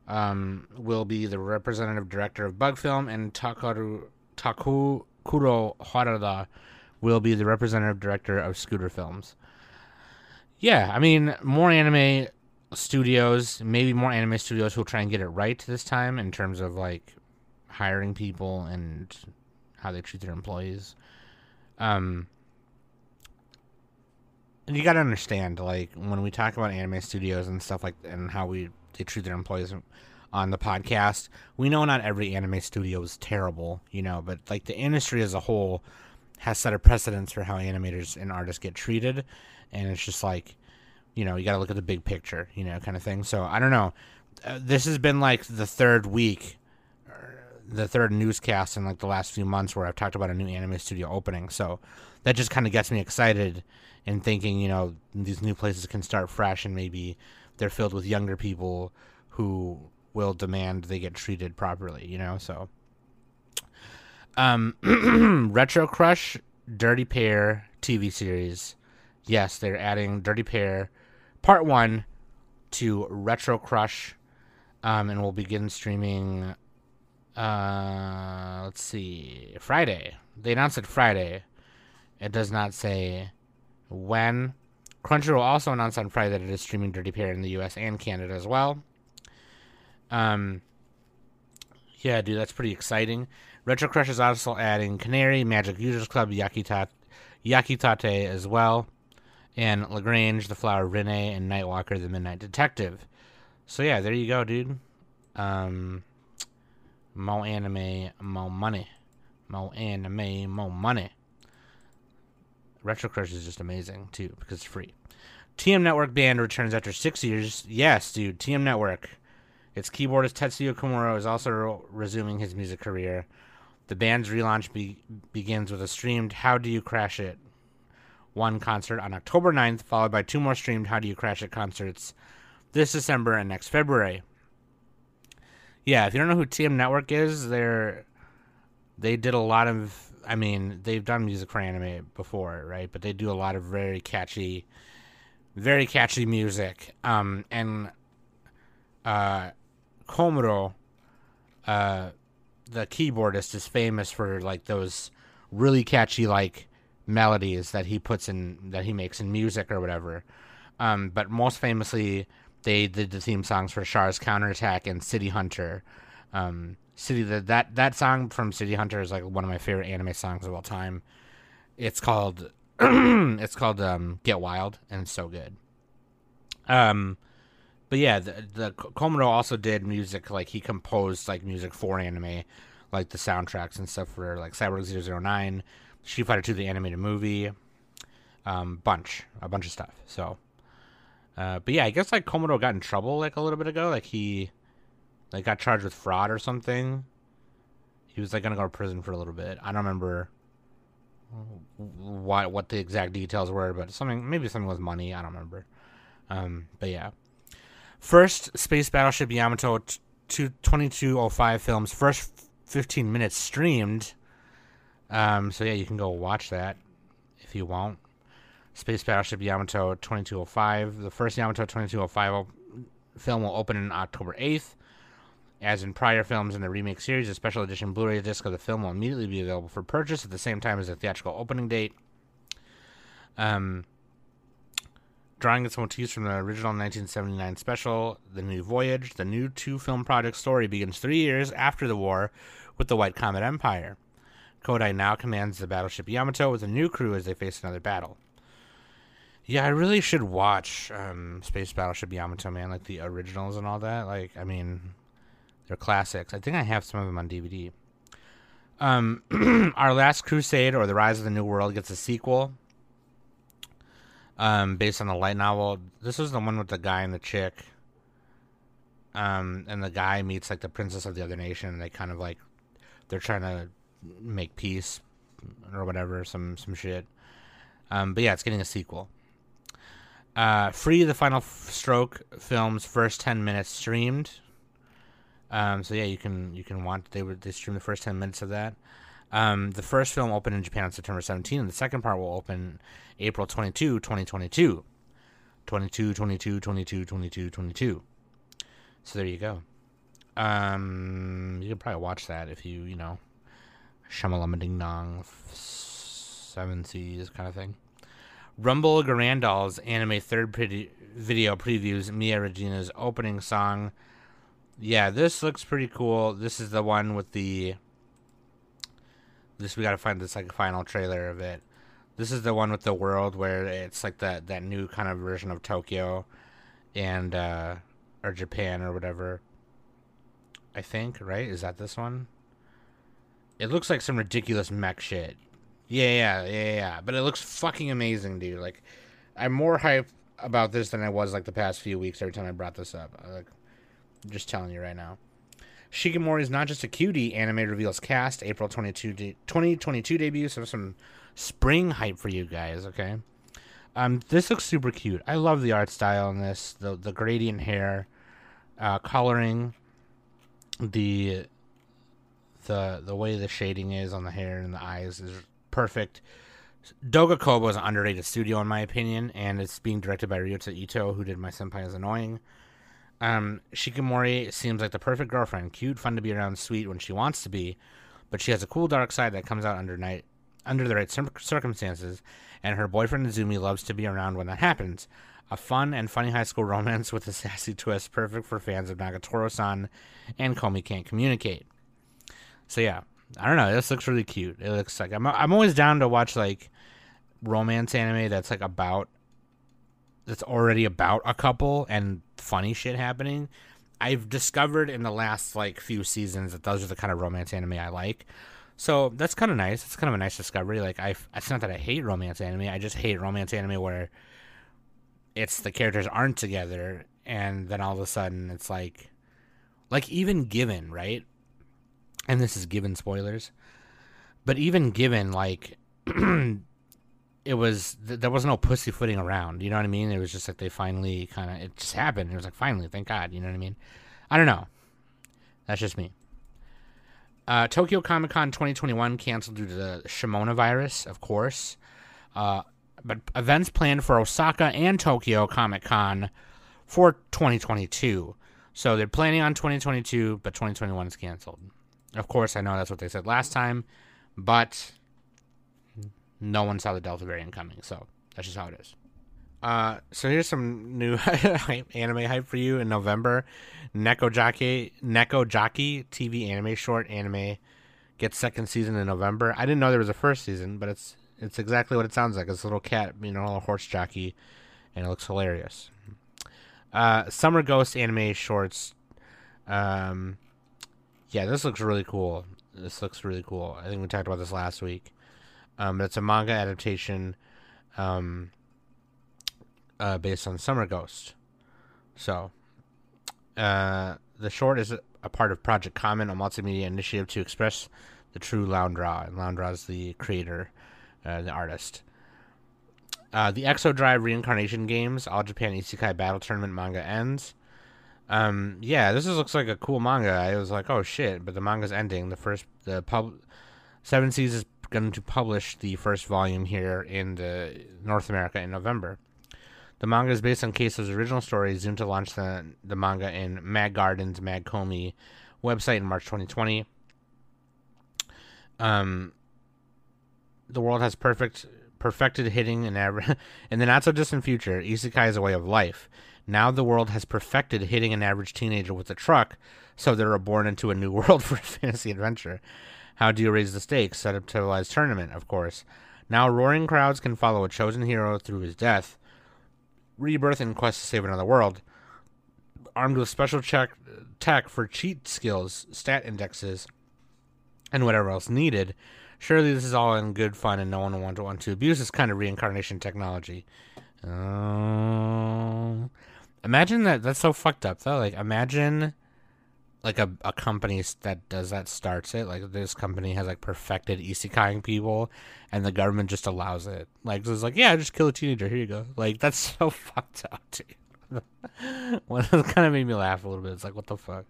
S1: um, will be the representative director of Bug Film, and Takaru, Takuro Harada will be the representative director of Scooter Films. Yeah, I mean, more anime studios, maybe more anime studios who'll try and get it right this time in terms of like hiring people and how they treat their employees. Um, and you got to understand, like when we talk about anime studios and stuff like, and how we they treat their employees on the podcast, we know not every anime studio is terrible, you know, but like the industry as a whole has set a precedence for how animators and artists get treated, and it's just like, you know, you got to look at the big picture, you know, kind of thing. So I don't know. Uh, this has been like the third week, the third newscast in like the last few months where I've talked about a new anime studio opening. So that just kind of gets me excited and thinking, you know, these new places can start fresh and maybe they're filled with younger people who will demand they get treated properly, you know. So um, Retro Crush Dirty Pair TV series. Yes, they're adding Dirty Pair Part 1 to Retro Crush. Um, and we'll begin streaming. Uh, let's see, Friday. They announced it Friday. It does not say when. Crunchyroll also announced on Friday that it is streaming Dirty Pair in the U.S. and Canada as well. Um, yeah, dude, that's pretty exciting. Retro Crush is also adding Canary, Magic Users Club, Yakitate, Yakitate as well, and Lagrange, The Flower Rene, and Nightwalker, The Midnight Detective. So yeah, there you go, dude. Um, mo anime, more money. More anime, more money. Retro Crush is just amazing too because it's free. TM Network Band returns after six years. Yes, dude. TM Network. Its keyboardist Tetsuya Komuro is also resuming his music career. The band's relaunch be- begins with a streamed How Do You Crash It 1 concert on October 9th, followed by two more streamed How Do You Crash It concerts this December and next February. Yeah, if you don't know who TM Network is, they're they did a lot of I mean, they've done music for anime before, right? But they do a lot of very catchy very catchy music. Um and uh Komuro uh the keyboardist is famous for like those really catchy like melodies that he puts in that he makes in music or whatever. Um, but most famously, they did the theme songs for Char's Counterattack and City Hunter. Um, City the, that that song from City Hunter is like one of my favorite anime songs of all time. It's called it's called um, Get Wild and it's so good. Um, but yeah, the, the Komuro also did music like he composed like music for anime, like the soundtracks and stuff for like Cyborg 009, Street Fighter 2 the animated movie, um, bunch, a bunch of stuff. So, uh, but yeah, I guess like Komuro got in trouble like a little bit ago, like he like got charged with fraud or something. He was like gonna go to prison for a little bit. I don't remember what what the exact details were, but something maybe something with money. I don't remember. Um, but yeah. First Space Battleship Yamato t- 2205 films, first 15 minutes streamed. Um, so yeah, you can go watch that if you want. Space Battleship Yamato 2205. The first Yamato 2205 film will open on October 8th. As in prior films in the remake series, a special edition Blu ray disc of the film will immediately be available for purchase at the same time as the theatrical opening date. Um, drawing its motifs from the original 1979 special, The New Voyage, the new two film project story begins three years after the war with the White Comet Empire. Kodai now commands the battleship Yamato with a new crew as they face another battle. Yeah, I really should watch um, Space Battleship Yamato, man, like the originals and all that. Like, I mean, they're classics. I think I have some of them on DVD. Um, Our Last Crusade or The Rise of the New World gets a sequel um, based on the light novel. This is the one with the guy and the chick. Um, and the guy meets like the princess of the other nation, and they kind of like they're trying to make peace or whatever, some some shit. Um, but yeah, it's getting a sequel. Uh, free the final stroke film's first ten minutes streamed. Um, so yeah, you can you can watch. They would they stream the first ten minutes of that. Um, the first film opened in Japan on September 17, and the second part will open April 22, 2022. 22, 22, 22, 22, 22. So there you go. Um, you can probably watch that if you, you know, Shamalama Ding Dong, Seven Seas kind of thing. Rumble Garanndoll's anime third pre- video previews Mia Regina's opening song. Yeah, this looks pretty cool. This is the one with the this we got to find this like final trailer of it. This is the one with the world where it's like that that new kind of version of Tokyo, and uh, or Japan or whatever. I think right is that this one. It looks like some ridiculous mech shit. Yeah, yeah, yeah, yeah. But it looks fucking amazing, dude. Like, I'm more hyped about this than I was like the past few weeks. Every time I brought this up, like, I'm just telling you right now. Shikimori is not just a cutie. Anime reveals cast April 22 de- 2022 debut. So some spring hype for you guys. Okay. Um, this looks super cute. I love the art style in this. The the gradient hair, uh, coloring, the the the way the shading is on the hair and the eyes is perfect. Doga Kobo is an underrated studio in my opinion, and it's being directed by Ryota Ito, who did My Senpai is Annoying. Um, Shikimori seems like the perfect girlfriend, cute, fun to be around, sweet when she wants to be, but she has a cool dark side that comes out under night under the right circumstances, and her boyfriend Izumi loves to be around when that happens. A fun and funny high school romance with a sassy twist, perfect for fans of Nagatoro-san and Komi Can't Communicate. So yeah, I don't know. This looks really cute. It looks like I'm I'm always down to watch like romance anime that's like about that's already about a couple and funny shit happening. I've discovered in the last like few seasons that those are the kind of romance anime I like. So that's kind of nice. It's kind of a nice discovery. Like I, it's not that I hate romance anime. I just hate romance anime where it's the characters aren't together, and then all of a sudden it's like, like even Given, right? And this is Given spoilers, but even Given, like it was there was no pussyfooting around. You know what I mean? It was just like they finally kind of it just happened. It was like finally, thank God. You know what I mean? I don't know. That's just me. Uh, Tokyo Comic Con 2021 canceled due to the Shimona virus, of course. Uh, but events planned for Osaka and Tokyo Comic Con for 2022. So they're planning on 2022, but 2021 is canceled. Of course, I know that's what they said last time, but no one saw the Delta variant coming, so that's just how it is. Uh, so here's some new anime hype for you in November. Neko Jockey, Neko Jockey TV anime short anime gets second season in November. I didn't know there was a first season, but it's it's exactly what it sounds like. It's a little cat, you know, a horse jockey, and it looks hilarious. Uh, Summer Ghost anime shorts. Um, yeah, this looks really cool. This looks really cool. I think we talked about this last week. Um, but it's a manga adaptation, um, uh, based on Summer Ghost. So, uh, the short is a part of Project Common, a multimedia initiative to express the true loundraw. And loundraw is the creator, uh, the artist. Uh, the Exodrive Reincarnation Games All Japan Isekai Battle Tournament manga ends. Um, yeah, this is, looks like a cool manga. I was like, oh shit, but the manga's ending. The first, the pub, Seven Seas is going to publish the first volume here in the North America in November. The manga is based on Keiso's original story. Zunta launched the, the manga in Mag Gardens Mag Komi website in March 2020. Um, the world has perfect perfected hitting in average in the not so distant future. Isekai is a way of life. Now the world has perfected hitting an average teenager with a truck, so they're born into a new world for a fantasy adventure. How do you raise the stakes? Set up televised tournament, of course. Now roaring crowds can follow a chosen hero through his death rebirth and quest to save another world. Armed with special check, tech for cheat skills, stat indexes, and whatever else needed. Surely this is all in good fun and no one will want to want to abuse this kind of reincarnation technology. Uh, imagine that. That's so fucked up though. Like imagine like a, a company that does that starts it. Like this company has like perfected isekaiing people and the government just allows it. Like it's like yeah just kill a teenager. Here you go. Like that's so fucked up dude. Well, it kind of made me laugh a little bit. It's like what the fuck?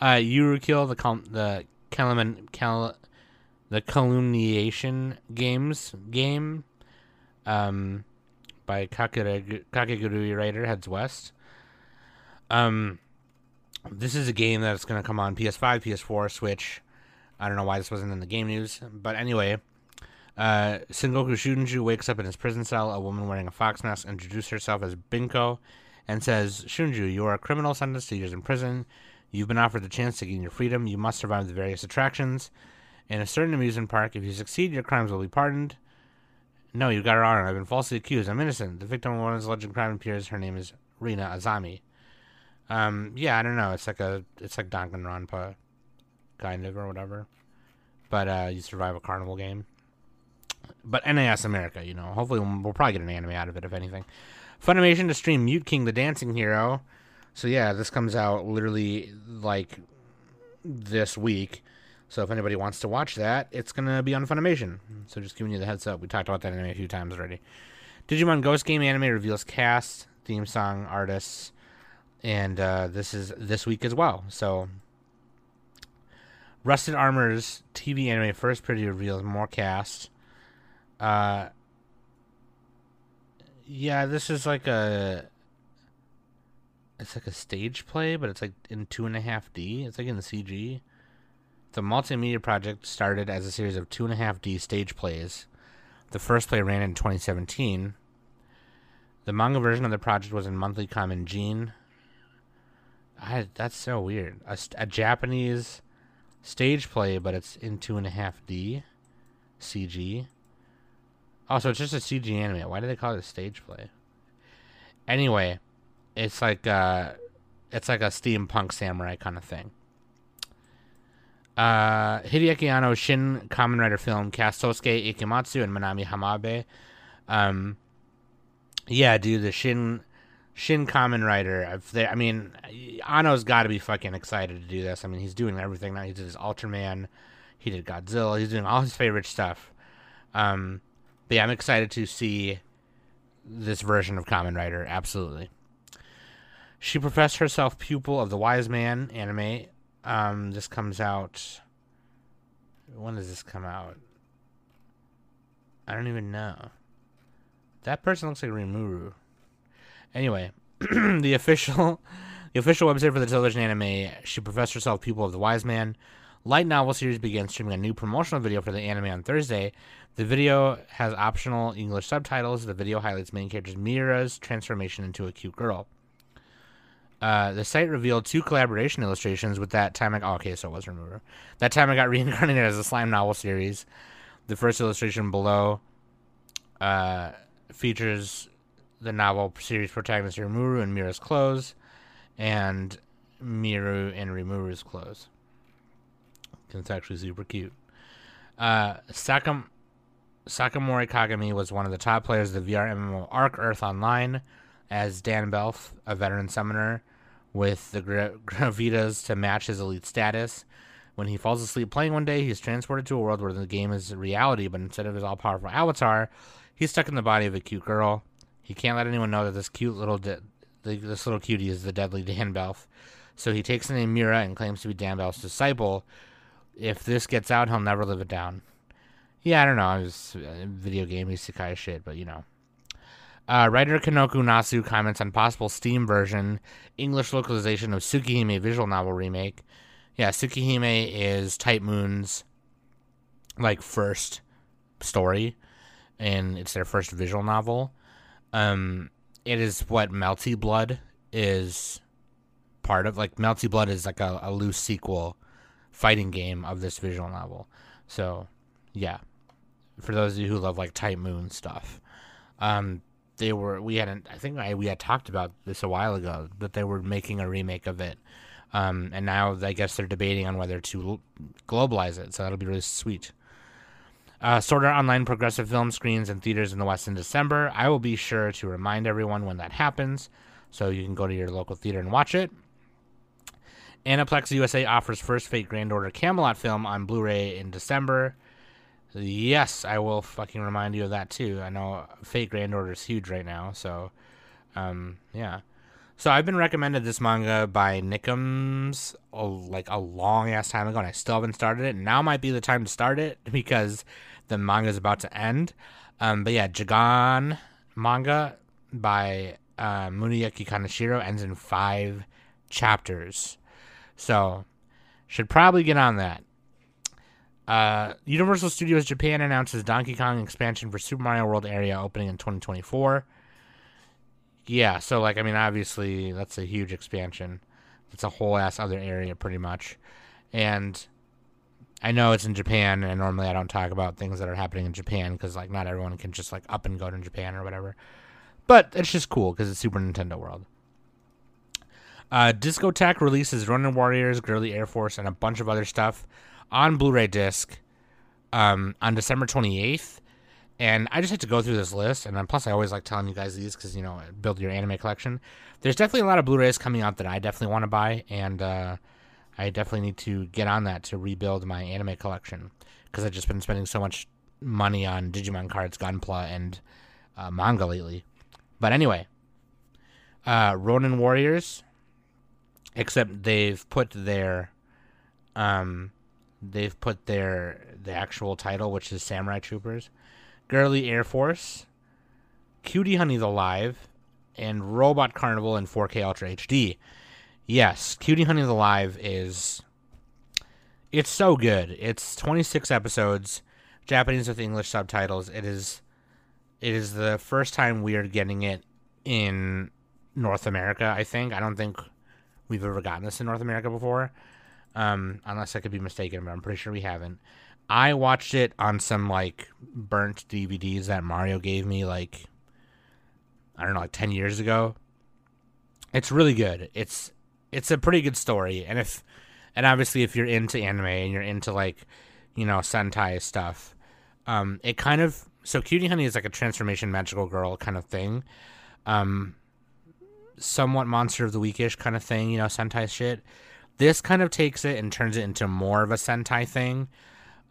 S1: Uh Yuru-Kill the cal- the Kalaman Cal- the calumniation games game um by Kakegurui, Kakegurui writer heads west. Um this is a game that's going to come on PS5, PS4, Switch. I don't know why this wasn't in the game news, but anyway, uh, Sengoku Shunju wakes up in his prison cell. A woman wearing a fox mask introduces herself as Binko and says, Shunju, you are a criminal sentenced to years in prison. You've been offered the chance to gain your freedom. You must survive the various attractions. In a certain amusement park, if you succeed, your crimes will be pardoned. No, you got it wrong. I've been falsely accused. I'm innocent. The victim of one of alleged crime appears. Her name is Rina Azami. Um, yeah, I don't know. It's like a, it's like Danganronpa, kind of or whatever. But uh, you survive a carnival game. But NAS America, you know. Hopefully, we'll, we'll probably get an anime out of it, if anything. Funimation to stream Mute King, the Dancing Hero. So yeah, this comes out literally like this week. So if anybody wants to watch that, it's gonna be on Funimation. So just giving you the heads up. We talked about that anime a few times already. Digimon Ghost Game anime reveals cast, theme song, artists, and uh, this is this week as well. So, Rusted Armor's TV anime first pretty reveals more cast. Uh, yeah, this is like a. It's like a stage play, but it's like in two and a half D. It's like in the CG. The multimedia project started as a series of two and a half D stage plays. The first play ran in 2017. The manga version of the project was in monthly Comic Gene I, that's so weird. A, a, Japanese stage play, but it's in two and a half D CG. Oh, so it's just a CG anime. Why do they call it a stage play? Anyway, it's like uh it's like a steampunk samurai kind of thing. Uh, Hideaki Anno's Shin Kamen Rider film cast Sosuke Ikematsu and Minami Hamabe. Um, yeah, dude, the Shin Shin Kamen Rider. I mean, Anno's got to be fucking excited to do this. I mean, he's doing everything now. He did his Ultraman. He did Godzilla. He's doing all his favorite stuff. Um, but yeah, I'm excited to see this version of Kamen Rider. Absolutely. She professed herself pupil of the Wise Man anime. Um, this comes out. When does this come out? I don't even know. That person looks like Rimuru. Anyway, the official the official website for the television anime, she professed herself pupil of the wise man. Light novel series began streaming a new promotional video for the anime on Thursday. The video has optional English subtitles. The video highlights main character Mira's transformation into a cute girl. Uh, the site revealed two collaboration illustrations with that time. I, oh, okay, so it was removed. That time I got reincarnated as a slime novel series. The first illustration below uh, features the novel series protagonist Rimuru in Mira's clothes, and Miru in Rimuru's clothes. It's actually super cute. Uh, Sakam- Sakamori Kagami was one of the top players of the VR MMO Arc Earth Online as Dan Belf, a veteran summoner with the Gra- Gravitas to match his elite status. When he falls asleep playing one day, he's transported to a world where the game is reality, but instead of his all powerful avatar, he's stuck in the body of a cute girl. He can't let anyone know that this cute little de- this little cutie is the deadly Dan Belf. So he takes the name Mira and claims to be Dan Belf's disciple. If this gets out, he'll never live it down. Yeah, I don't know. It was a video game isekai shit, but you know. Uh, writer Kinoko Nasu comments on possible Steam version English localization of Tsukihime visual novel remake. Yeah, Tsukihime is Type Moon's like first story, and it's their first visual novel. Um, it is what Melty Blood is part of. Like Melty Blood is like a, a loose sequel fighting game of this visual novel. So, yeah, for those of you who love like Type Moon stuff, um, they were we hadn't I think I, we had talked about this a while ago that they were making a remake of it, um, and now I guess they're debating on whether to globalize it. So that'll be really sweet. Uh, Sword Art Online progressive film screens in theaters in the West in December. I will be sure to remind everyone when that happens, so you can go to your local theater and watch it. Aniplex USA offers first Fate Grand Order Camelot film on Blu-ray in December. Yes, I will fucking remind you of that too. I know Fate Grand Order is huge right now, so um, yeah. So I've been recommended this manga by Nickums oh, like a long ass time ago, and I still haven't started it. Now might be the time to start it because the manga is about to end. Um, but yeah, Jagan manga by uh, Muneyuki Kaneshiro ends in five chapters, so should probably get on that. Uh, Universal Studios Japan announces Donkey Kong expansion for Super Mario World area opening in 2024. Yeah, so like I mean, obviously that's a huge expansion. It's a whole ass other area pretty much, and I know it's in Japan, and normally I don't talk about things that are happening in Japan because like not everyone can just like up and go to Japan or whatever. But it's just cool because it's Super Nintendo World. Uh, Discotek releases Ronin Warriors, Girly Air Force, and a bunch of other stuff on Blu-ray disc um, on December 28th. And I just had to go through this list, and then plus I always like telling you guys these because you know build your anime collection. There's definitely a lot of Blu-rays coming out that I definitely want to buy, and uh, I definitely need to get on that to rebuild my anime collection because I've just been spending so much money on Digimon cards, Gunpla, and uh, manga lately. But anyway, uh, Ronin Warriors, except they've put their um, they've put their the actual title, which is Samurai Troopers, Girly Air Force, Cutie Honey the Live, and Robot Carnival in 4K Ultra HD. Yes, Cutie Honey the Live is it's so good. It's 26 episodes, Japanese with English subtitles. It is it is the first time we are getting it in North America, I think. I don't think we've ever gotten this in North America before um, unless I could be mistaken, but I'm pretty sure we haven't. I watched it on some like burnt DVDs that Mario gave me like I don't know, like 10 years ago. It's really good. It's it's a pretty good story and if and obviously if you're into anime and you're into like, you know, Sentai stuff, um it kind of so Cutie Honey is like a transformation magical girl kind of thing. Um somewhat monster of the weekish kind of thing, you know, Sentai shit. This kind of takes it and turns it into more of a Sentai thing.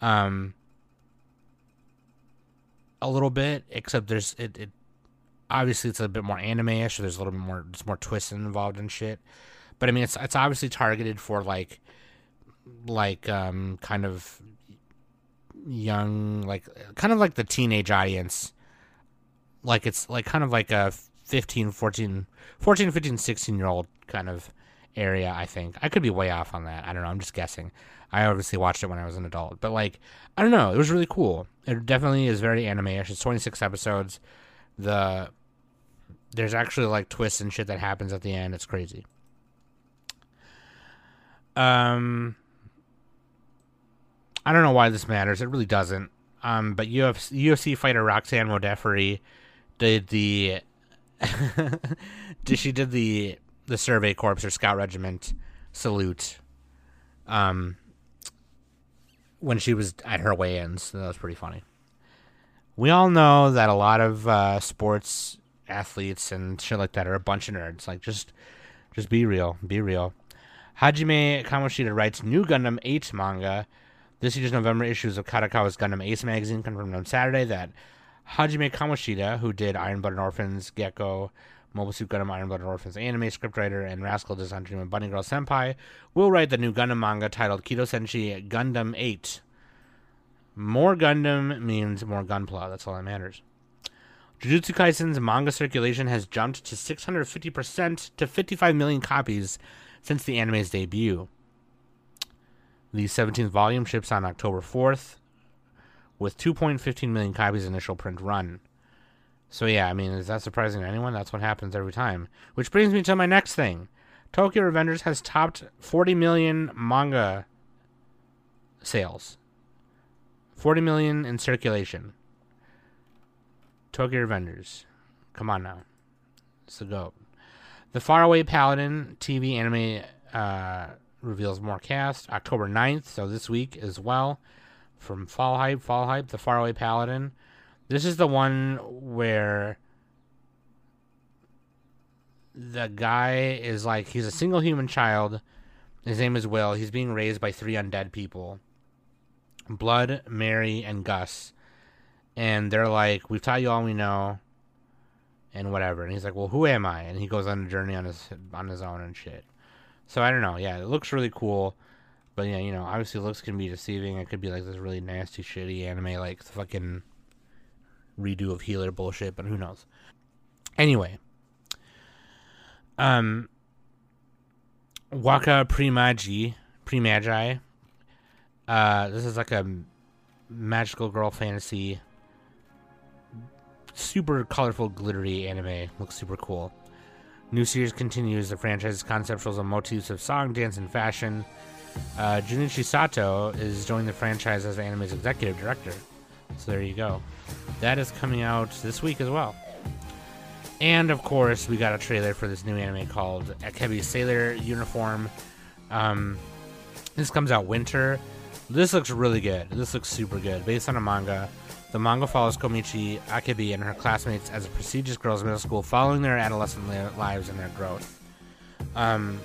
S1: Um, a little bit, except there's it, it obviously it's a bit more anime-ish, so there's a little bit more there's more twists involved and shit. But I mean it's it's obviously targeted for like like um kind of young like kind of like the teenage audience. Like it's like kind of like a 15 14 14 15 16 year old kind of area, I think. I could be way off on that. I don't know. I'm just guessing. I obviously watched it when I was an adult, but like, I don't know. It was really cool. It definitely is very anime-ish. It's 26 episodes. The there's actually like twists and shit that happens at the end. It's crazy. Um, I don't know why this matters. It really doesn't. Um, but UFC, UFC fighter Roxanne Modafferi did the did she did the the Survey Corps or Scout Regiment salute. Um, when she was at her weigh-ins, so that was pretty funny. We all know that a lot of uh, sports athletes and shit like that are a bunch of nerds. Like, just, just be real, be real. Hajime Kamoshida writes new Gundam 8 manga. This year's November issues of Kadokawa's Gundam Ace magazine confirmed on Saturday that Hajime Kamoshida, who did Iron Blooded Orphans, Gekko, Mobile Suit Gundam Iron Blooded Orphans anime scriptwriter and Rascal Does Not Dream of Bunny Girl Senpai, will write the new Gundam manga titled Kido Senshi Gundam 8. More Gundam means more gunpla. That's all that matters. Jujutsu Kaisen's manga circulation has jumped to 650% to 55 million copies since the anime's debut. The 17th volume ships on October 4th with 2.15 million copies initial print run. So yeah, I mean, is that surprising to anyone? That's what happens every time. Which brings me to my next thing. Tokyo Revengers has topped 40 million manga sales. 40 million in circulation. Tokyo Revengers. Come on now. It's the GOAT. The Faraway Paladin TV anime uh, reveals more cast October 9th, so this week as well. From Fall Hype, Fall Hype, The Faraway Paladin. This is the one where the guy is like, he's a single human child. His name is Will. He's being raised by three undead people Blood, Mary, and Gus. And they're like, We've taught you all we know and whatever. And he's like, "Well, who am I?" And he goes on a journey on his on his own and shit. So I don't know. Yeah, it looks really cool, but yeah, you know, obviously looks can be deceiving. It could be like this really nasty, shitty anime, like fucking redo of Healer bullshit. But who knows? Anyway, um, Waccha Primagi Primagi. Uh, this is like a magical girl fantasy super colorful, glittery anime. Looks super cool. New series continues the franchise's conceptuals and motifs of song, dance, and fashion. Uh, Junichi Sato is joining the franchise as the anime's executive director. So there you go. That is coming out this week as well. And of course, we got a trailer for this new anime called Akebi Sailor Uniform. Um, this comes out winter. This looks really good. This looks super good. Based on a manga. The manga follows Komichi Akebi and her classmates as a prestigious girls' middle school following their adolescent lives and their growth. Um,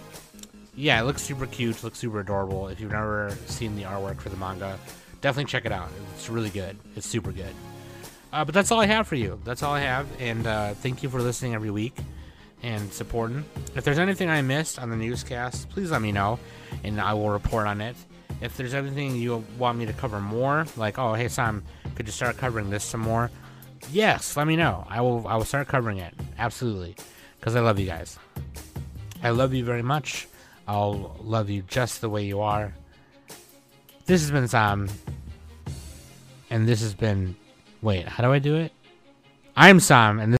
S1: yeah, it looks super cute, looks super adorable. If you've never seen the artwork for the manga, definitely check it out. It's really good. It's super good. Uh, but that's all I have for you. That's all I have. And uh, thank you for listening every week and supporting. If there's anything I missed on the newscast, please let me know and I will report on it. If there's anything you want me to cover more, like, oh, hey, Sam, could you start covering this some more? Yes, let me know. I will. I will start covering it. Absolutely, because I love you guys. I love you very much. I'll love you just the way you are. This has been Sam, and this has been. Wait, how do I do it? I'm Sam, and this.